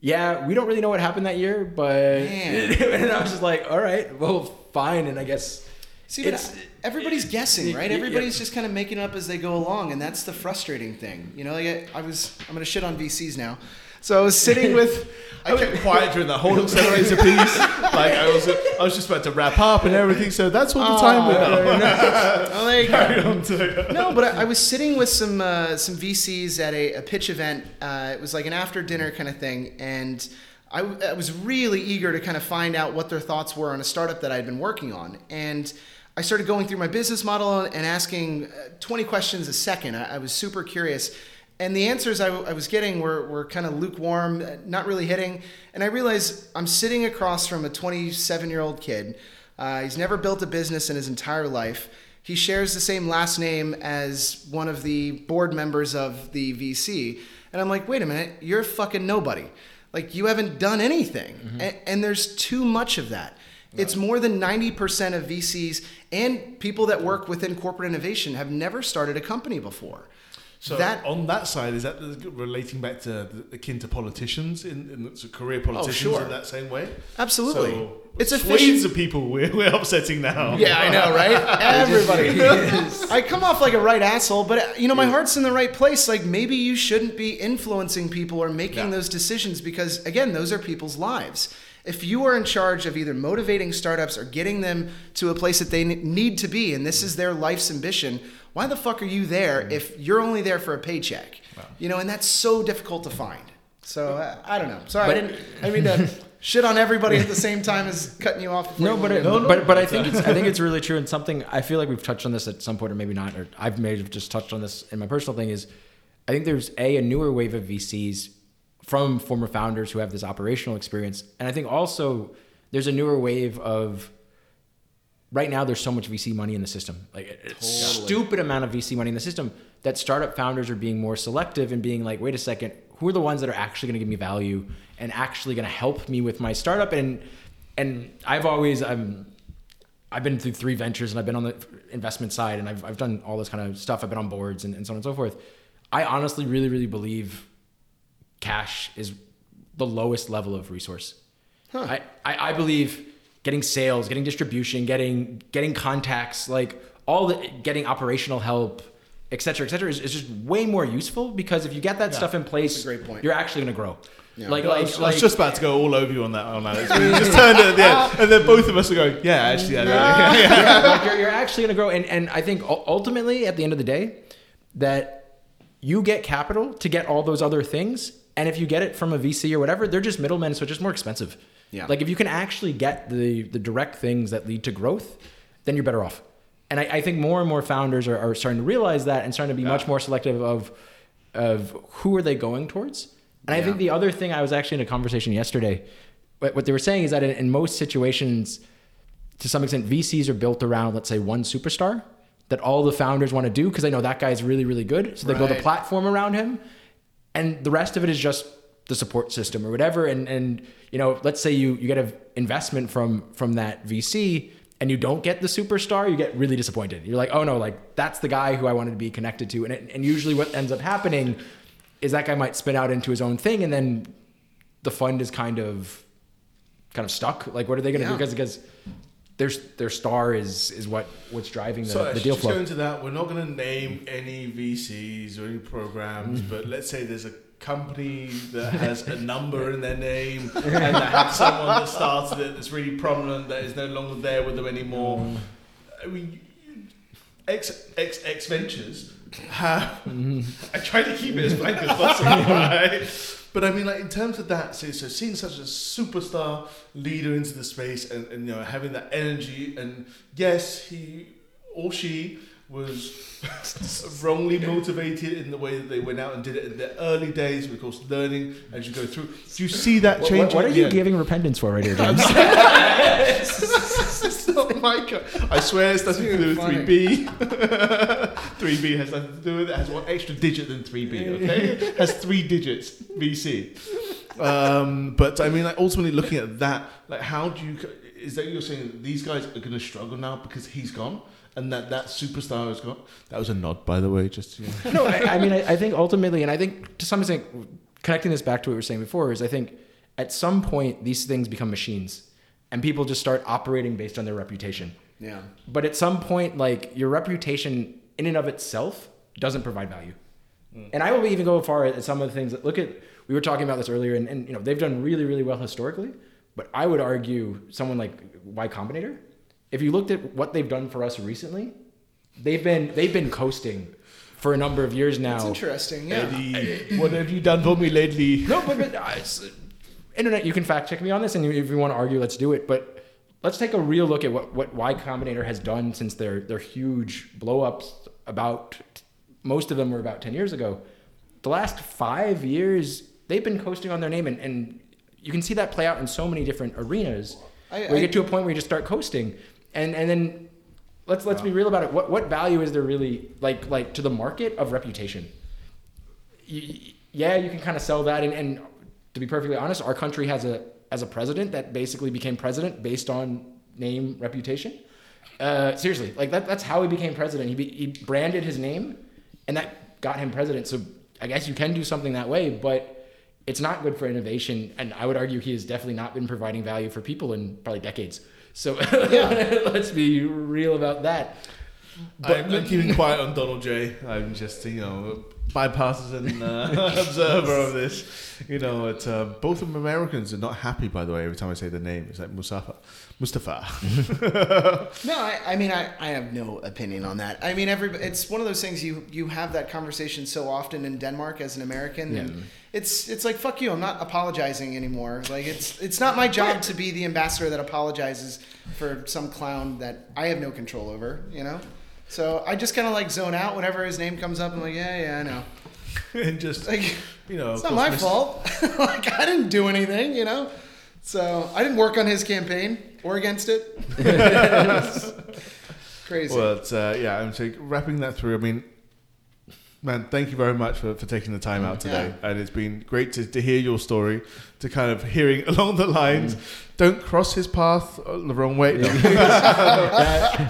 yeah, we don't really know what happened that year, but and I was just like, all right, well, fine, and I guess See, but It's- everybody's guessing, right? Yeah. Everybody's just kind of making up as they go along, and that's the frustrating thing. You know, like I, I was, I'm gonna shit on VCs now. So I was sitting with, I kept quiet during the whole accelerator piece. Like I was, I was just about to wrap up and everything. So that's what the time we got. there you go. Carry on to- No, but I, I was sitting with some uh, some VCs at a, a pitch event. Uh, it was like an after dinner kind of thing, and I was really eager to kind of find out what their thoughts were on a startup that I'd been working on, and I started going through my business model and asking uh, 20 questions a second. I, I was super curious. And the answers I, w- I was getting were, were kind of lukewarm, uh, not really hitting. And I realized I'm sitting across from a 27 year old kid. Uh, he's never built a business in his entire life. He shares the same last name as one of the board members of the VC. And I'm like, wait a minute, you're fucking nobody. Like, you haven't done anything. A- and there's too much of that. It's more than 90% of VCs and people that work within corporate innovation have never started a company before. So that on that side, is that relating back to akin to politicians in, in so career politicians sure. in that same way? absolutely. So it's efficient. of people we're, we're upsetting now. Yeah, I know, right? Everybody. Is. I come off like a right asshole, but uh, you know, my heart's in the right place. Like maybe you shouldn't be influencing people or making Yeah. those decisions because again, those are people's lives. If you are in charge of either motivating startups or getting them to a place that they need to be, and this is their life's ambition, why the fuck are you there if you're only there for a paycheck? You know, and that's so difficult to find. So uh, I don't know. Sorry, I didn't. I mean to shit on everybody at the same time as cutting you off. No, you but it, to- no, but but I think uh, it's I think it's really true and something I feel like we've touched on this at some point or maybe not or I've maybe just touched on this in my personal thing is I think there's a a newer wave of VCs from former founders who have this operational experience and I think also there's a newer wave of right now there's so much VC money in the system like a stupid amount of VC money in the system that startup founders are being more selective and being like wait a second who are the ones that are actually going to give me value and actually going to help me with my startup and and I've always um I've been through three ventures and I've been on the investment side and I've, I've done all this kind of stuff. I've been on boards and, and so on and so forth. I honestly really, really believe cash is the lowest level of resource. I, I, I believe getting sales, getting distribution, getting getting contacts, like all the getting operational help, et cetera, et cetera, is, is just way more useful because if you get that stuff in place, great point. you're actually going to grow. Like, I like, was, I like was just about to go all over you on that. On that. We just turned it at the end, and then both of us are going, "Yeah, actually, yeah, yeah, yeah." yeah, like you're, you're actually going to grow. And, and I think ultimately, at the end of the day, that you get capital to get all those other things. And if you get it from a VC or whatever, they're just middlemen, so it's just more expensive. Yeah. Like if you can actually get the the direct things that lead to growth, then you're better off. And I, I think more and more founders are, are starting to realize that and starting to be much more selective of of who are they going towards. And I think the other thing I was actually in a conversation yesterday. What, they were saying is that in, in most situations, to some extent, VCs are built around, let's say, one superstar that all the founders want to do because they know that guy's really, really good. So they build a platform around him, and the rest of it is just the support system or whatever. And and you know, let's say you you get an investment from from that VC and you don't get the superstar, you get really disappointed. You're like, oh no, like that's the guy who I wanted to be connected to. And it, and usually what ends up happening is that guy might spin out into his own thing, and then the fund is kind of kind of stuck. Like, what are they going to Yeah. do? Because because their their star is is what what's driving the, So the deal just flow. going to that, we're not going to name any VCs or any programs, Mm. but let's say there's a company that has a number in their name and that had someone that started it that's really prominent that is no longer there with them anymore. Mm. I mean, X X X Ventures have. Mm-hmm. I try to keep it as blank as possible, right? But I mean, like in terms of that, so, so seeing such a superstar leader into the space and, and you know having that energy, and yes, he or she was wrongly motivated in the way that they went out and did it in their early days. Of course, learning as you go through. Do you see that What, change? what are you Yeah. giving repentance for right here, James? It's not my co- I swear it's nothing to do with 3B. 3B has nothing to do with it. It has one extra digit than 3B, okay? It has three digits, BC. Um, but I mean, like, ultimately looking at that, like, how do you, is that you're saying these guys are going to struggle now because he's gone? And that that superstar has got. That was a nod, by the way. Just you know. no, I, I mean, I, I think ultimately, and I think to some extent, connecting this back to what we were saying before, is I think at some point these things become machines, and people just start operating based on their reputation. Yeah. But at some point, like your reputation in and of itself doesn't provide value. Mm. And I will even go far at some of the things that look at. We were talking about this earlier, and, and you know they've done really, really well historically. But I would argue someone like Y Combinator, if you looked at what they've done for us recently, they've been they've been coasting for a number of years now. It's interesting. Yeah. Eddie, what have you done for me lately? No, but, but uh, internet, you can fact check me on this, and if you want to argue, let's do it. But let's take a real look at what, what Y Combinator has done since their their huge blow ups. About most of them were about ten years ago. The last five years, they've been coasting on their name, and, and you can see that play out in so many different arenas. I- where you I- get to a point where you just start coasting, and and then let's let's be real about it. What what value is there really like like to the market of reputation? y- yeah, you can kind of sell that. And, and to be perfectly honest, our country has a as a president that basically became president based on name reputation. Uh, seriously, like that, that's how he became president. He, be, he branded his name, and that got him president. So I guess you can do something that way, but it's not good for innovation. And I would argue he has definitely not been providing value for people in probably decades. So let's be real about that. But I'm not keeping quiet on Donald J. I'm just, you know, bipartisan uh, observer of this. You know, it's, uh, both of them Americans are not happy, by the way, every time I say the name. It's like Mustafa. Mustafa. No, I, I mean, I, I have no opinion on that. I mean, every it's one of those things you you have that conversation so often in Denmark as an American, and it's it's like fuck you. I'm not apologizing anymore. Like it's it's not my job to be the ambassador that apologizes for some clown that I have no control over. You know, so I just kind of like zone out whenever his name comes up. I'm like, yeah, yeah, I know. and just, Like you know, it's not my Mr. fault. like I didn't do anything. You know. So I didn't work on his campaign or against it. Crazy. Well, it's, uh, yeah, I'm so wrapping that through. I mean, man, thank you very much for, for taking the time out today. And it's been great to, to hear your story, to kind of hearing along the lines, don't cross his path uh, the wrong way. No.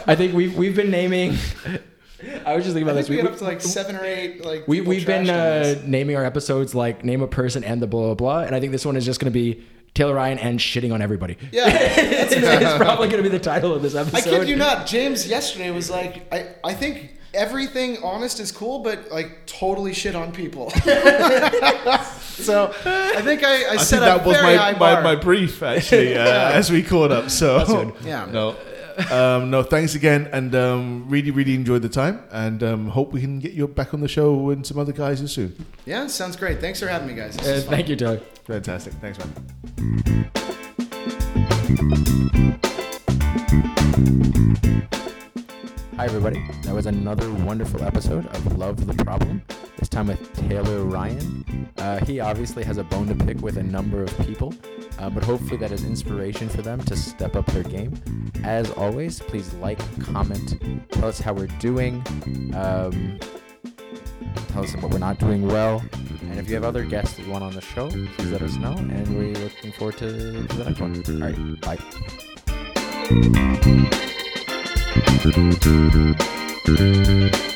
I think we've we've been naming. I was just thinking I about think we this. got up to like seven or eight. Like We, people we've been uh, naming our episodes like name a person and the blah blah blah, and I think this one is just going to be Taylor Ryan and shitting on everybody. yeah. it's, it's probably going to be the title of this episode. I episode. kid you not. James yesterday was like, I, I think everything honest is cool, but like totally shit on people. so I think I, I, I set think a that was very my, my, my brief actually uh, as we caught up. So Yeah. no, um, no, thanks again, and um, really, really enjoyed the time, and um, hope we can get you back on the show and some other guys soon. Yeah, sounds great. Thanks for having me, guys. Uh, thank you, Taylor. Fantastic, thanks, man. Hi, everybody. That was another wonderful episode of Love the Problem, this time with Taylor Ryan. Uh, he obviously has a bone to pick with a number of people, uh, but hopefully that is inspiration for them to step up their game. As always, please like, comment, tell us how we're doing, um, tell us what we're not doing well, and if you have other guests that you want on the show, please let us know, and we're looking forward to, the next one. All right, bye. Thank you.